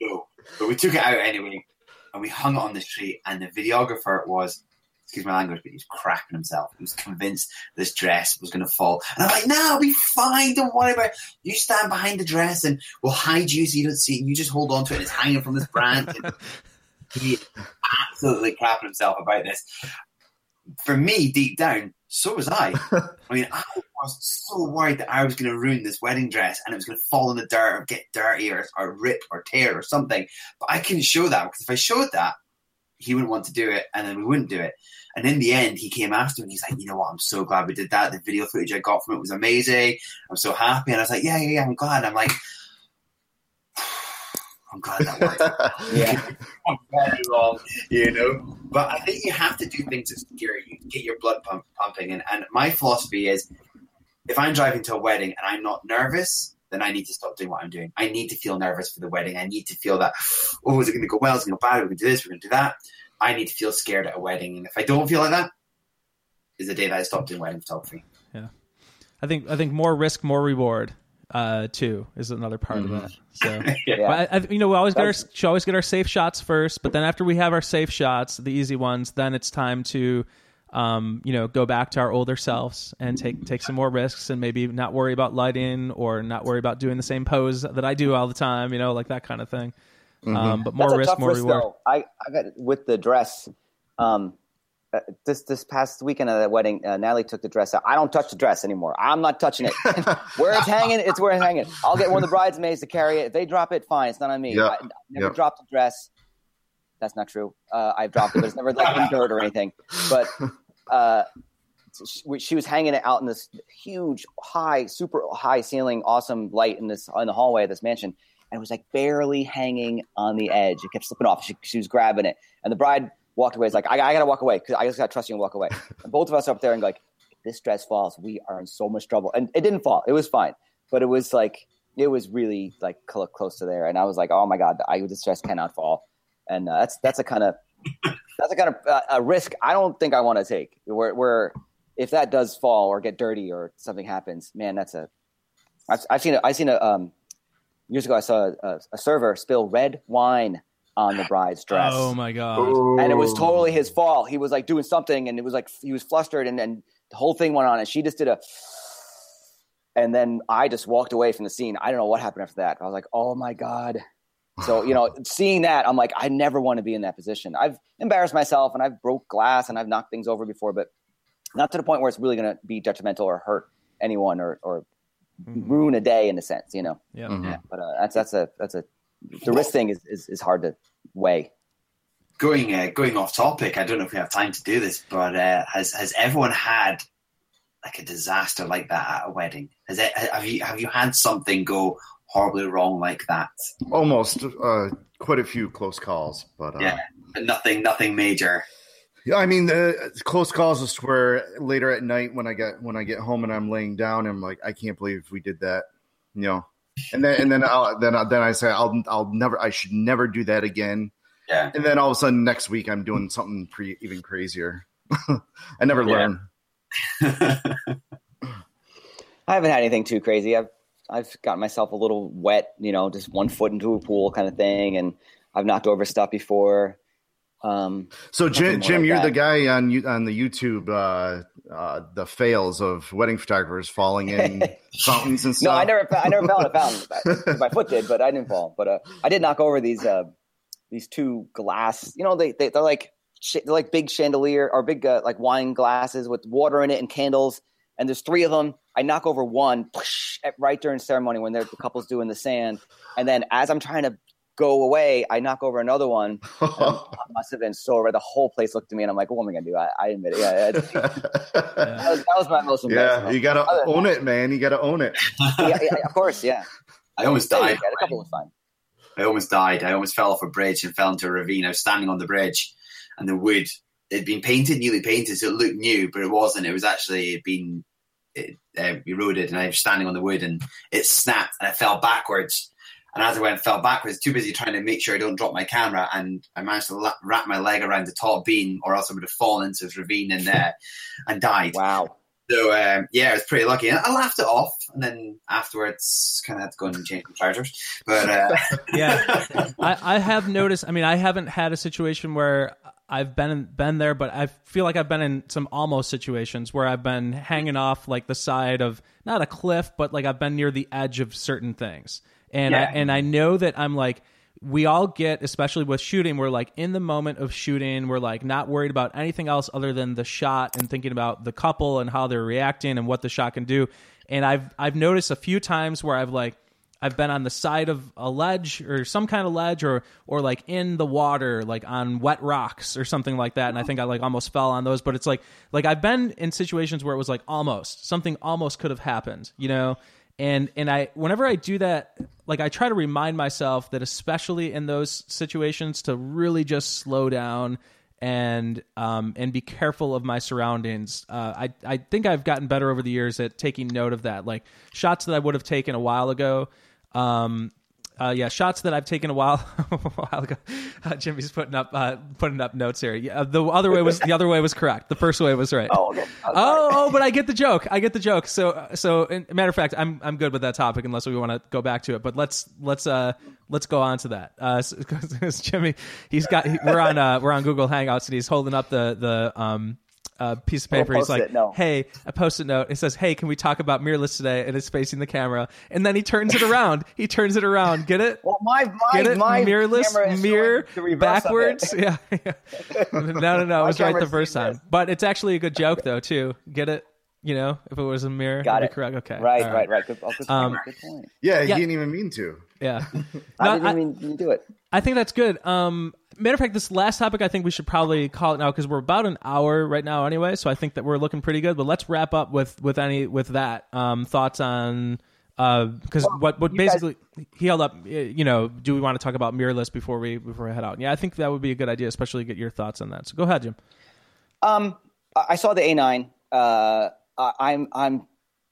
no." But we took it out anyway, and we hung it on the tree. And the videographer was excuse my language, but he was crapping himself. He was convinced this dress was going to fall. And I'm like, no, I'll be fine. Don't worry about it. You stand behind the dress and we'll hide you so you don't see it. You just hold on to it. And it's hanging from this branch. He absolutely crapping himself about this. For me, deep down, so was I. I mean, I was so worried that I was going to ruin this wedding dress and it was going to fall in the dirt or get dirty or, or rip or tear or something. But I couldn't show that because if I showed that, he wouldn't want to do it and then we wouldn't do it. And in the end, he came after me and he's like, you know what? I'm so glad we did that. The video footage I got from it was amazing. I'm so happy. And I was like, yeah, yeah, yeah, I'm glad. I'm like, I'm glad that worked. Yeah. I'm very wrong, you know. But I think you have to do things that scare you, get your blood pump, pumping. And, and my philosophy is if I'm driving to a wedding and I'm not nervous, then I need to stop doing what I'm doing. I need to feel nervous for the wedding. I need to feel that, oh, is it going to go well? Is it going to go bad? We're going to do this, we're going to do that. I need to feel scared at a wedding. And if I don't feel like that, is the day that I stop doing wedding photography. Yeah, I think I think more risk, more reward. Uh, too is another part of that. So, Yeah. I, I, you know, we always get our should always get our safe shots first. But then after we have our safe shots, the easy ones, then it's time to, um, you know, go back to our older selves and take take some more risks and maybe not worry about lighting or not worry about doing the same pose that I do all the time. You know, like that kind of thing. Um, but more That's risk, more risk, reward. though. I, I got with the dress. Um, uh, this this past weekend at that wedding, uh, Natalie took the dress out. I don't touch the dress anymore. I'm not touching it. where it's hanging, it's where it's hanging. I'll get one of the bridesmaids to carry it. If they drop it, fine. It's not on me. Yeah. I, I never Yeah. dropped the dress. That's not true. Uh, I've dropped it, but it's never like in dirt or anything. But uh, she, she was hanging it out in this huge, high, super high ceiling, awesome light in this in the hallway of this mansion, and it was like barely hanging on the edge. It kept slipping off. She, she was grabbing it, and the bride walked away. It's like I, I gotta walk away because I just gotta trust you and walk away. And both of us are up there and like, this dress falls, we are in so much trouble. And it didn't fall. It was fine, but it was like it was really like cl- close to there. And I was like, oh my god, I, this dress cannot fall. And uh, that's that's a kind of that's a kind of uh, a risk I don't think I want to take. Where, where if that does fall or get dirty or something happens, man, that's a. I've, I've seen a, I've seen a um, years ago. I saw a, a server spill red wine on the bride's dress, Oh my god! and it was totally his fault. He was like doing something, and it was like he was flustered, and then the whole thing went on, and she just did a. And then I just walked away from the scene. I don't know what happened after that. I was like, oh my god. So you know, seeing that, I'm like, I never want to be in that position. I've embarrassed myself, and I've broke glass, and I've knocked things over before, but not to the point where it's really going to be detrimental or hurt anyone or or ruin a day in a sense, you know. Yeah. Mhm. Yeah, but uh, that's that's a that's a the risk thing is, is is hard to weigh. Going uh, going off topic, I don't know if we have time to do this, but uh, has has everyone had like a disaster like that at a wedding? Has it, have you have you had something go horribly wrong like that? Almost uh, quite a few close calls, but uh, Yeah. Nothing, nothing major. Yeah, I mean, the close calls is where later at night when I get when I get home and I'm laying down, I'm like, I can't believe we did that, you know. And then and then I'll, then I- then I say I'll I'll never I should never do that again. Yeah. And then all of a sudden next week I'm doing something pre, even crazier. I never learn. I haven't had anything too crazy. I've I've gotten myself a little wet, you know, just one foot into a pool kind of thing, and I've knocked over stuff before. Um, So Jim, Jim like you're that. the guy on you on the YouTube uh, uh, the fails of wedding photographers falling in fountains and no, stuff. I never I never fell in a fountain. My foot did, but I didn't fall. But uh, I did knock over these uh, these two glass. You know, they, they they're like they're like big chandelier or big uh, like wine glasses with water in it and candles. And there's three of them. I knock over one right during ceremony when the couple's doing the sand. And then as I'm trying to go away, I knock over another one. I must have been so red. The whole place looked at me, and I'm like, "What am I gonna do?" I, I admit it. Yeah, it- that, was, that was my most yeah, you gotta Other than own it, man. You gotta own it. yeah, yeah, of course, yeah. I almost Yeah, died. a couple was fine. I almost died. I almost fell off a bridge and fell into a ravine. I was standing on the bridge, and the wood had been painted, newly painted, so it looked new, but it wasn't. It was actually it had been it, uh, eroded, and I was standing on the wood, and it snapped, and I fell backwards. And as I went, fell backwards, too busy trying to make sure I don't drop my camera, and I managed to la- wrap my leg around the tall beam, or else I would have fallen into this ravine and uh, and died. Wow. So um, yeah, I was pretty lucky. And I laughed it off, and then afterwards, kind of had to go and change my trousers. But uh, Yeah. I, I have noticed. I mean, I haven't had a situation where I've been been there, but I feel like I've been in some almost situations where I've been hanging off like the side of not a cliff, but like I've been near the edge of certain things, and Yeah. I, and I know that I'm like we all get, especially with shooting, we're like in the moment of shooting, we're like not worried about anything else other than the shot and thinking about the couple and how they're reacting and what the shot can do. And I've I've noticed a few times where I've like I've been on the side of a ledge or some kind of ledge or or like in the water like on wet rocks or something like that and I think I like almost fell on those but it's like like I've been in situations where it was like almost something almost could have happened you know and and I whenever I do that like I try to remind myself that especially in those situations to really just slow down and um, and be careful of my surroundings. Uh, I I think I've gotten better over the years at taking note of that. Like shots that I would have taken a while ago. Um, uh, yeah, shots that I've taken a while, a while ago. Uh, Jimmy's putting up uh, putting up notes here. Yeah, the other way was the other way was correct. The first way was right. Oh, okay. Oh, oh, but I get the joke. I get the joke. So, so, in, matter of fact, I'm I'm good with that topic unless we want to go back to it. But let's let's uh let's go on to that. Uh, s- 'cause Jimmy, he's got he, we're on uh we're on Google Hangouts and he's holding up the the um uh, piece of paper. He's like, Post-it, "Hey, a post-it note." It says, "Hey, can we talk about mirrorless today?" And it's facing the camera. And then he turns it around. he turns it around. Get it? Well, my my Get it? my Mirrorless, mirror, showing the reverse of backwards. Yeah, yeah. No, no, no. It was right the first time. this. But it's actually a good joke, though, too. Get it? You know, if it was a mirror, Got it'd be correct. Okay. Right, right, right. Good, oh, good, Um, point, good point. Yeah, he Yeah. didn't even mean to. Yeah. I didn't I- even mean to do it. I think that's good. Um, matter of fact, this last topic, I think we should probably call it now because we're about an hour right now anyway. So I think that we're looking pretty good. But let's wrap up with with any with that um, thoughts on because what what you guys- basically he held up. uh, You know, do we want to talk about mirrorless before we before we head out? Yeah, I think that would be a good idea, especially to get your thoughts on that. So go ahead, Jim. Um, I saw the A9. Uh, I- I'm I'm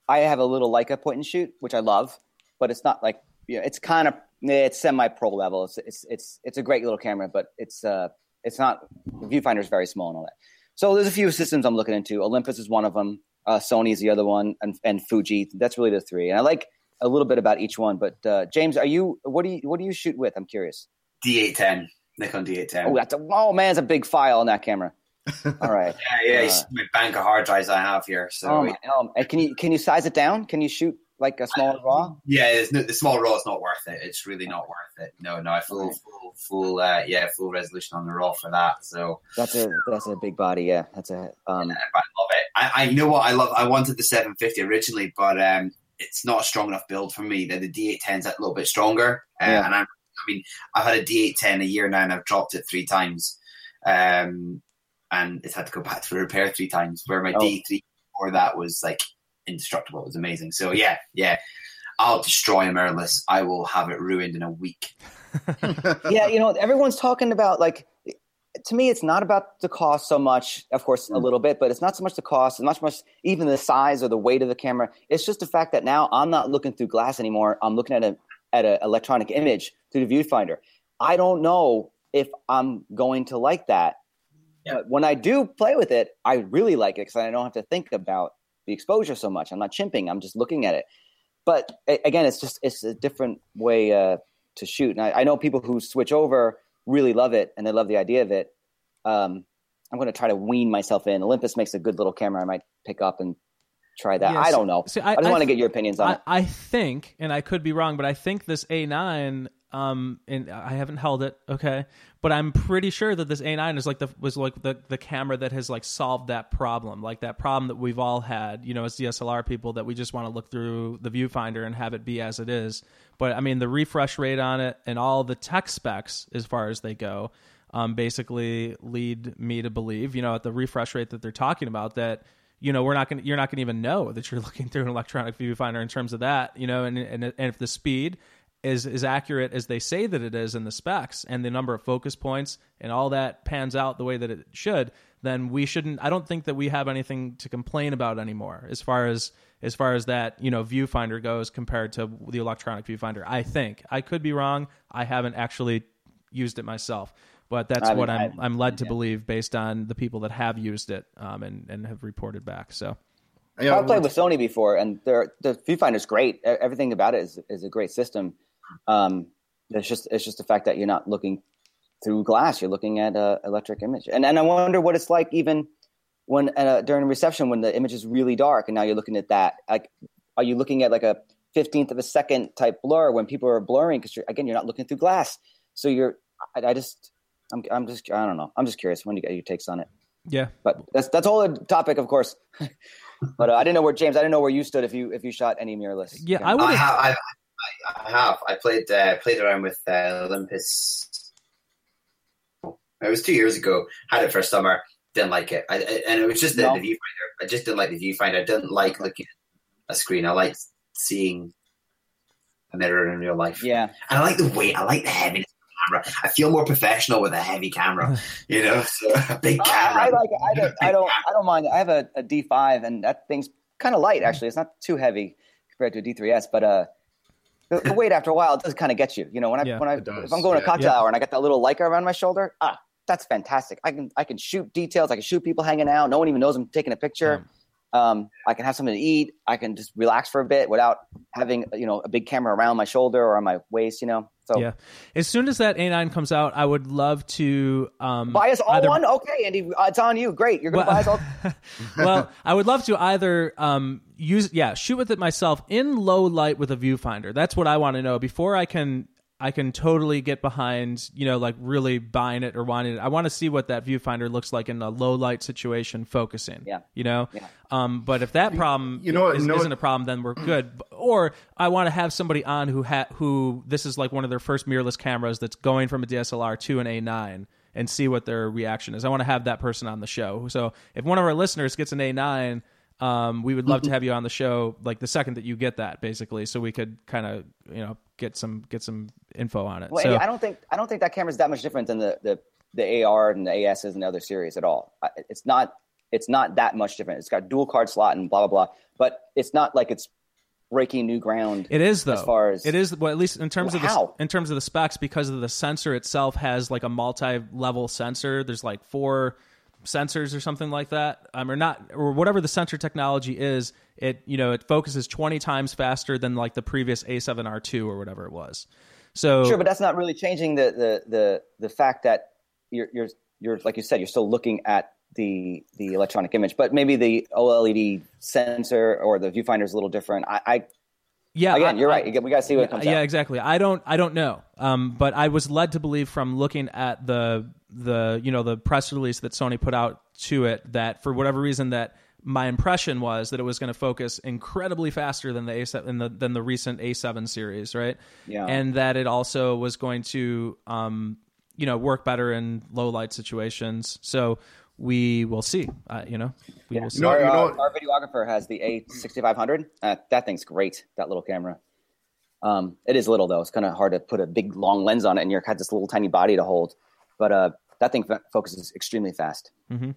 I have a little Leica point and shoot, which I love, but it's not like you know, it's kind of it's semi pro level. It's, it's it's it's a great little camera, but it's uh it's not the viewfinder is very small and all that. So there's a few systems I'm looking into. Olympus is one of them. Uh, Sony is the other one, and and Fuji. That's really the three. And I like a little bit about each one. But uh, James, are you what do you what do you shoot with? I'm curious. D810, Nikon D810. Oh, that's a oh man, it's a big file on that camera. All right. yeah, yeah. uh, it's my bank of hard drives I have here. So Oh, my, um, can you can you size it down? Can you shoot like a smaller raw? yeah, it's no, the small raw is not worth it. It's really not worth it. No, no, I full, Right. full, full, uh, yeah, full resolution on the raw for that. So That's a that's a big body. Yeah, that's a um. but I love it. I, I you know what I love. I wanted the 750 originally, but um, it's not a strong enough build for me. The, the D810 is a little bit stronger, uh, Yeah. and I'm, I mean, I've had a D810 a year now, and I've dropped it three times, um, and it's had to go back to repair three times. Where my Oh. D3 before that was like indestructible. It was amazing. So yeah, yeah. I'll destroy a mirrorless. I will have it ruined in a week. yeah, you know, everyone's talking about like. To me, it's not about the cost so much. Of course, a mm. little bit, but it's not so much the cost, and not so much even the size or the weight of the camera. It's just the fact that now I'm not looking through glass anymore. I'm looking at a at an electronic image through the viewfinder. I don't know if I'm going to like that. Yeah. But when I do play with it, I really like it because I don't have to think about the exposure so much. I'm not chimping. I'm just looking at it. But again, it's just it's a different way uh, to shoot. And I, I know people who switch over really love it and they love the idea of it. Um, I'm going to try to wean myself in. Olympus makes a good little camera. I might pick up and try that. Yeah, I so- don't know. see, I, I- just I want to th- get your opinions on I, it. I think, and I could be wrong, but I think this A9, um, and I haven't held it, okay, but I'm pretty sure that this A9 is like the was like the the camera that has like solved that problem, like that problem that we've all had, you know, as DSLR people that we just want to look through the viewfinder and have it be as it is. But I mean, the refresh rate on it and all the tech specs, as far as they go, um, basically lead me to believe, you know, at the refresh rate that they're talking about that you know we're not going you're not going to even know that you're looking through an electronic viewfinder in terms of that you know and and, and if the speed is is accurate as they say that it is in the specs and the number of focus points and all that pans out the way that it should then we shouldn't i don't think that we have anything to complain about anymore as far as as far as that you know viewfinder goes compared to the electronic viewfinder i think i could be wrong i haven't actually used it myself but that's I mean, what I'm I- I'm led to believe based on the people that have used it um, and and have reported back. So Yeah, I've played with Sony before, and the viewfinder is great. Everything about it is is a great system. Um, it's just it's just the fact that you're not looking through glass. You're looking at a electric image, and and I wonder what it's like even when uh, during reception when the image is really dark, and now you're looking at that. Like, are you looking at like a fifteenth of a second type blur when people are blurring because again you're not looking through glass, so you're. I, I just, I'm, I'm just, I don't know. I'm just curious when you get your takes on it. Yeah. But that's that's all a topic, of course. but uh, I didn't know where James. I didn't know where you stood if you if you shot any mirrorless. Yeah, I cameras. would I have. I have. I played uh, played around with uh, Olympus. It was two years ago. Had it for a summer. Didn't like it. I, I- and it was just the, No. the viewfinder. I just didn't like the viewfinder. I didn't like looking at a screen. I liked seeing a mirror in real life. Yeah, And I like the weight. I like the heaviness of the camera. I feel more professional with a heavy camera. You know, so a big camera. I, I like. it. I don't. I don't. I don't mind. I have a, a D5, and that thing's kind of light. Actually, it's not too heavy compared to a D3S, but uh, the, the weight after a while it does kind of get you. You know, when I Yeah, when I if I'm going to a cocktail Yeah. hour and I got that little Leica around my shoulder, ah, that's fantastic. I can I can shoot details. I can shoot people hanging out. No one even knows I'm taking a picture. Um, I can have something to eat. I can just relax for a bit without having you know a big camera around my shoulder or on my waist. You know, so Yeah. As soon as that A9 comes out, I would love to um, buy us all either- one. Okay, Andy, uh, it's on you. Great, you're gonna Well- buy us all. well, I would love to either um, use yeah, shoot with it myself in low light with a viewfinder. That's what I want to know before I can I can totally get behind, you know, like really buying it or wanting it. I want to see what that viewfinder looks like in a low light situation focusing. Yeah. You know? Yeah. Um, but if that problem you know what- is, know what- isn't a problem, then we're good. Or I want to have somebody on who ha- who this is like one of their first mirrorless cameras that's going from a DSLR to an A9 and see what their reaction is. I want to have that person on the show. So if one of our listeners gets an A9, um, we would love to have you on the show like the second that you get that, basically, so we could kind of you know get some get some info on it. Well, so I don't think I don't think that camera's that much different than the the, the AR and the ASs and the other series at all. It's not it's not that much different. It's got dual card slot and blah blah blah, but it's not like it's breaking new ground. It is though. As far as- it is, well, at least in terms of the Wow. in terms of the specs, because of the sensor itself has like a multi-level sensor. There's like four sensors or something like that, um, or not, or whatever the sensor technology is. It you know it focuses 20 times faster than like the previous A7R2 or whatever it was. So Sure, but that's not really changing the the the the fact that you're you're you're like you said you're still looking at the the electronic image, but maybe the OLED sensor or the viewfinder is a little different. I, I yeah, again, I- you're right. Get- We got to see what comes yeah, out. exactly. I don't I don't know. Um, but I was led to believe from looking at the the you know the press release that Sony put out to it that for whatever reason that my impression was that it was going to focus incredibly faster than the A7 than the than the recent A7 series, right? Yeah. And that it also was going to um, you know work better in low light situations. So we will see. Uh, you know, we will see. know- our, you know uh, our videographer has the A6500. Uh, that thing's great. That little camera. Um, it is little though. It's kind of hard to put a big long lens on it, and you're got this little tiny body to hold. But uh, that thing f- focuses extremely fast. You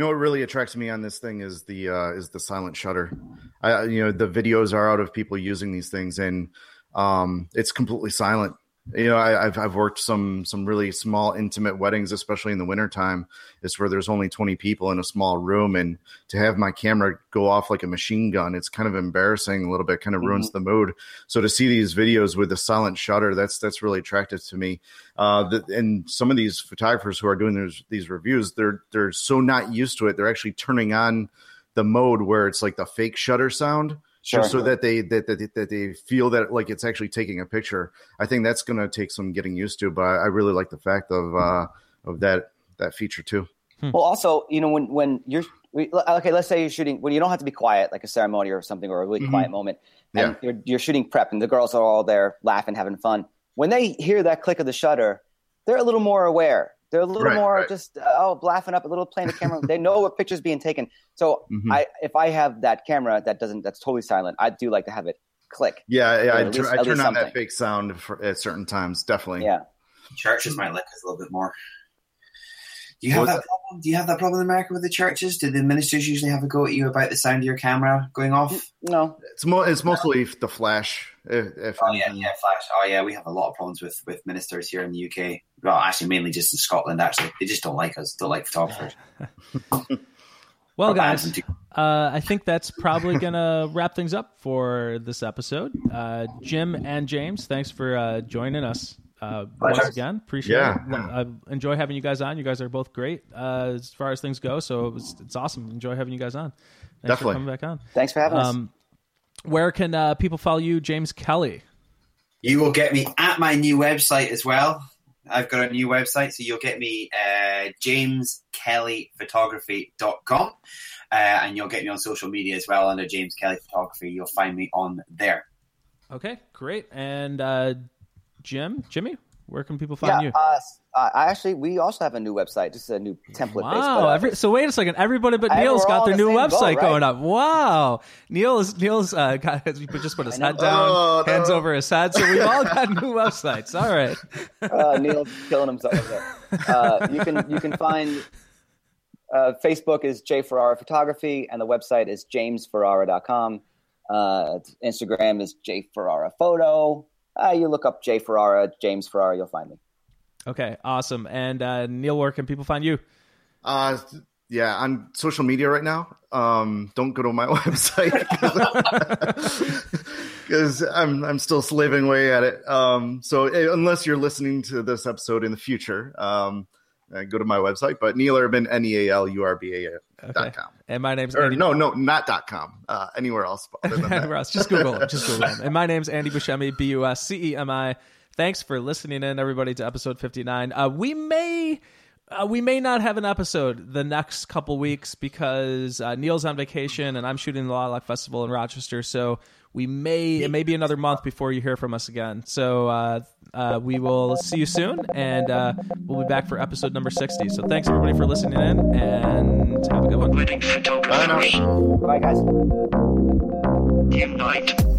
know what really attracts me on this thing is the uh, is the silent shutter. I, you know, the videos are out of people using these things, and um, it's completely silent. You know, I, I've I've worked some some really small intimate weddings, especially in the wintertime, is where there's only twenty people in a small room, and to have my camera go off like a machine gun, it's kind of embarrassing a little bit, kind of ruins the mood. So to see these videos with the silent shutter, that's that's really attractive to me. Uh, the, and some of these photographers who are doing these these reviews, they're they're so not used to it. They're actually turning on the mode where it's like the fake shutter sound, Sure. just so that they that, that that they feel that like it's actually taking a picture. I think that's going to take some getting used to, but I really like the fact of uh, of that that feature too. Well, also, you know, when when you're okay, let's say you're shooting when you don't have to be quiet, like a ceremony or something, or a really Mhm. quiet moment, and Yeah. you're you're shooting prep, and the girls are all there laughing, having fun. When they hear that click of the shutter, they're a little more aware. They're a little Right, more right. just uh, oh, laughing up, a little playing the camera. they know what picture's being taken. So, Mhm. I if I have that camera that doesn't that's totally silent, I do like to have it click. Yeah, yeah. I, at tur- least- I turn least on that fake sound for, at certain times. Definitely. Yeah. Churches might like a little bit more. Do you have What's that problem? Do you have that problem in America with the churches? Do the ministers usually have a go at you about the sound of your camera going off? No. It's mo- it's mostly the flash. If, if Oh yeah, yeah, flash. Oh yeah, we have a lot of problems with with ministers here in the UK. Well, actually, mainly just in Scotland. Actually, they just don't like us. Don't like photographers. Well, guys, uh, I think that's probably gonna wrap things up for this episode. Uh, Jim and James, thanks for uh, joining us uh, once Pleasure. again. Appreciate Yeah. it. I enjoy having you guys on. You guys are both great uh, as far as things go. So it was, it's awesome. Enjoy having you guys on. Thanks Definitely. for coming back on. Thanks for having us. Um, where can uh, people follow you, James Kelly? You will get me at my new website as well. I've got a new website, so you'll get me uh, jameskellyphotography.com. Uh, and you'll get me on social media as well under James Kelly Photography. You'll find me on there. Okay, great. And uh, Jim, Jimmy, where can people find yeah, you? uh, I actually we also have a new website, just a new template. Wow! but, uh, every, so wait a second. Everybody but Neil's got their the new same boat, website right? going up. Wow! Neil's Neil's uh, got just put his I head down, Oh, no. hands over his head. So we've all got new websites. All right. uh, Neil's killing himself over there. Uh, you can you can find uh, Facebook is J Ferrara Photography, and the website is jamesferrara.com. Uh, Instagram is J Ferrara Photo. Uh, you look up Jay Ferrara, James Ferrara, you'll find me. Okay. Awesome. And uh, Neal, where can people find you? Uh, yeah, on social media right now. Um, don't go to my website because I'm I'm still slaving away at it. Um, so eh, unless you're listening to this episode in the future, um, uh, go to my website. But Neal Urban, N E A L U R B A dot com. And my name's Or Andy. no, no, not dot com. Uh, anywhere else other than that. Anywhere else. Just Google him. Just Google him. And my name's Andy Buscemi, B U S C E M I. Thanks for listening in, everybody, to episode 59. Uh, we may. Uh, we may not have an episode the next couple weeks because uh, Neal's on vacation and I'm shooting the Lilac Festival in Rochester. So we may it may be another month before you hear from us again. So uh, uh, we will see you soon, and uh, we'll be back for episode number 60. So thanks everybody for listening in, and have a good one. Wedding photographers Bye, guys. unite.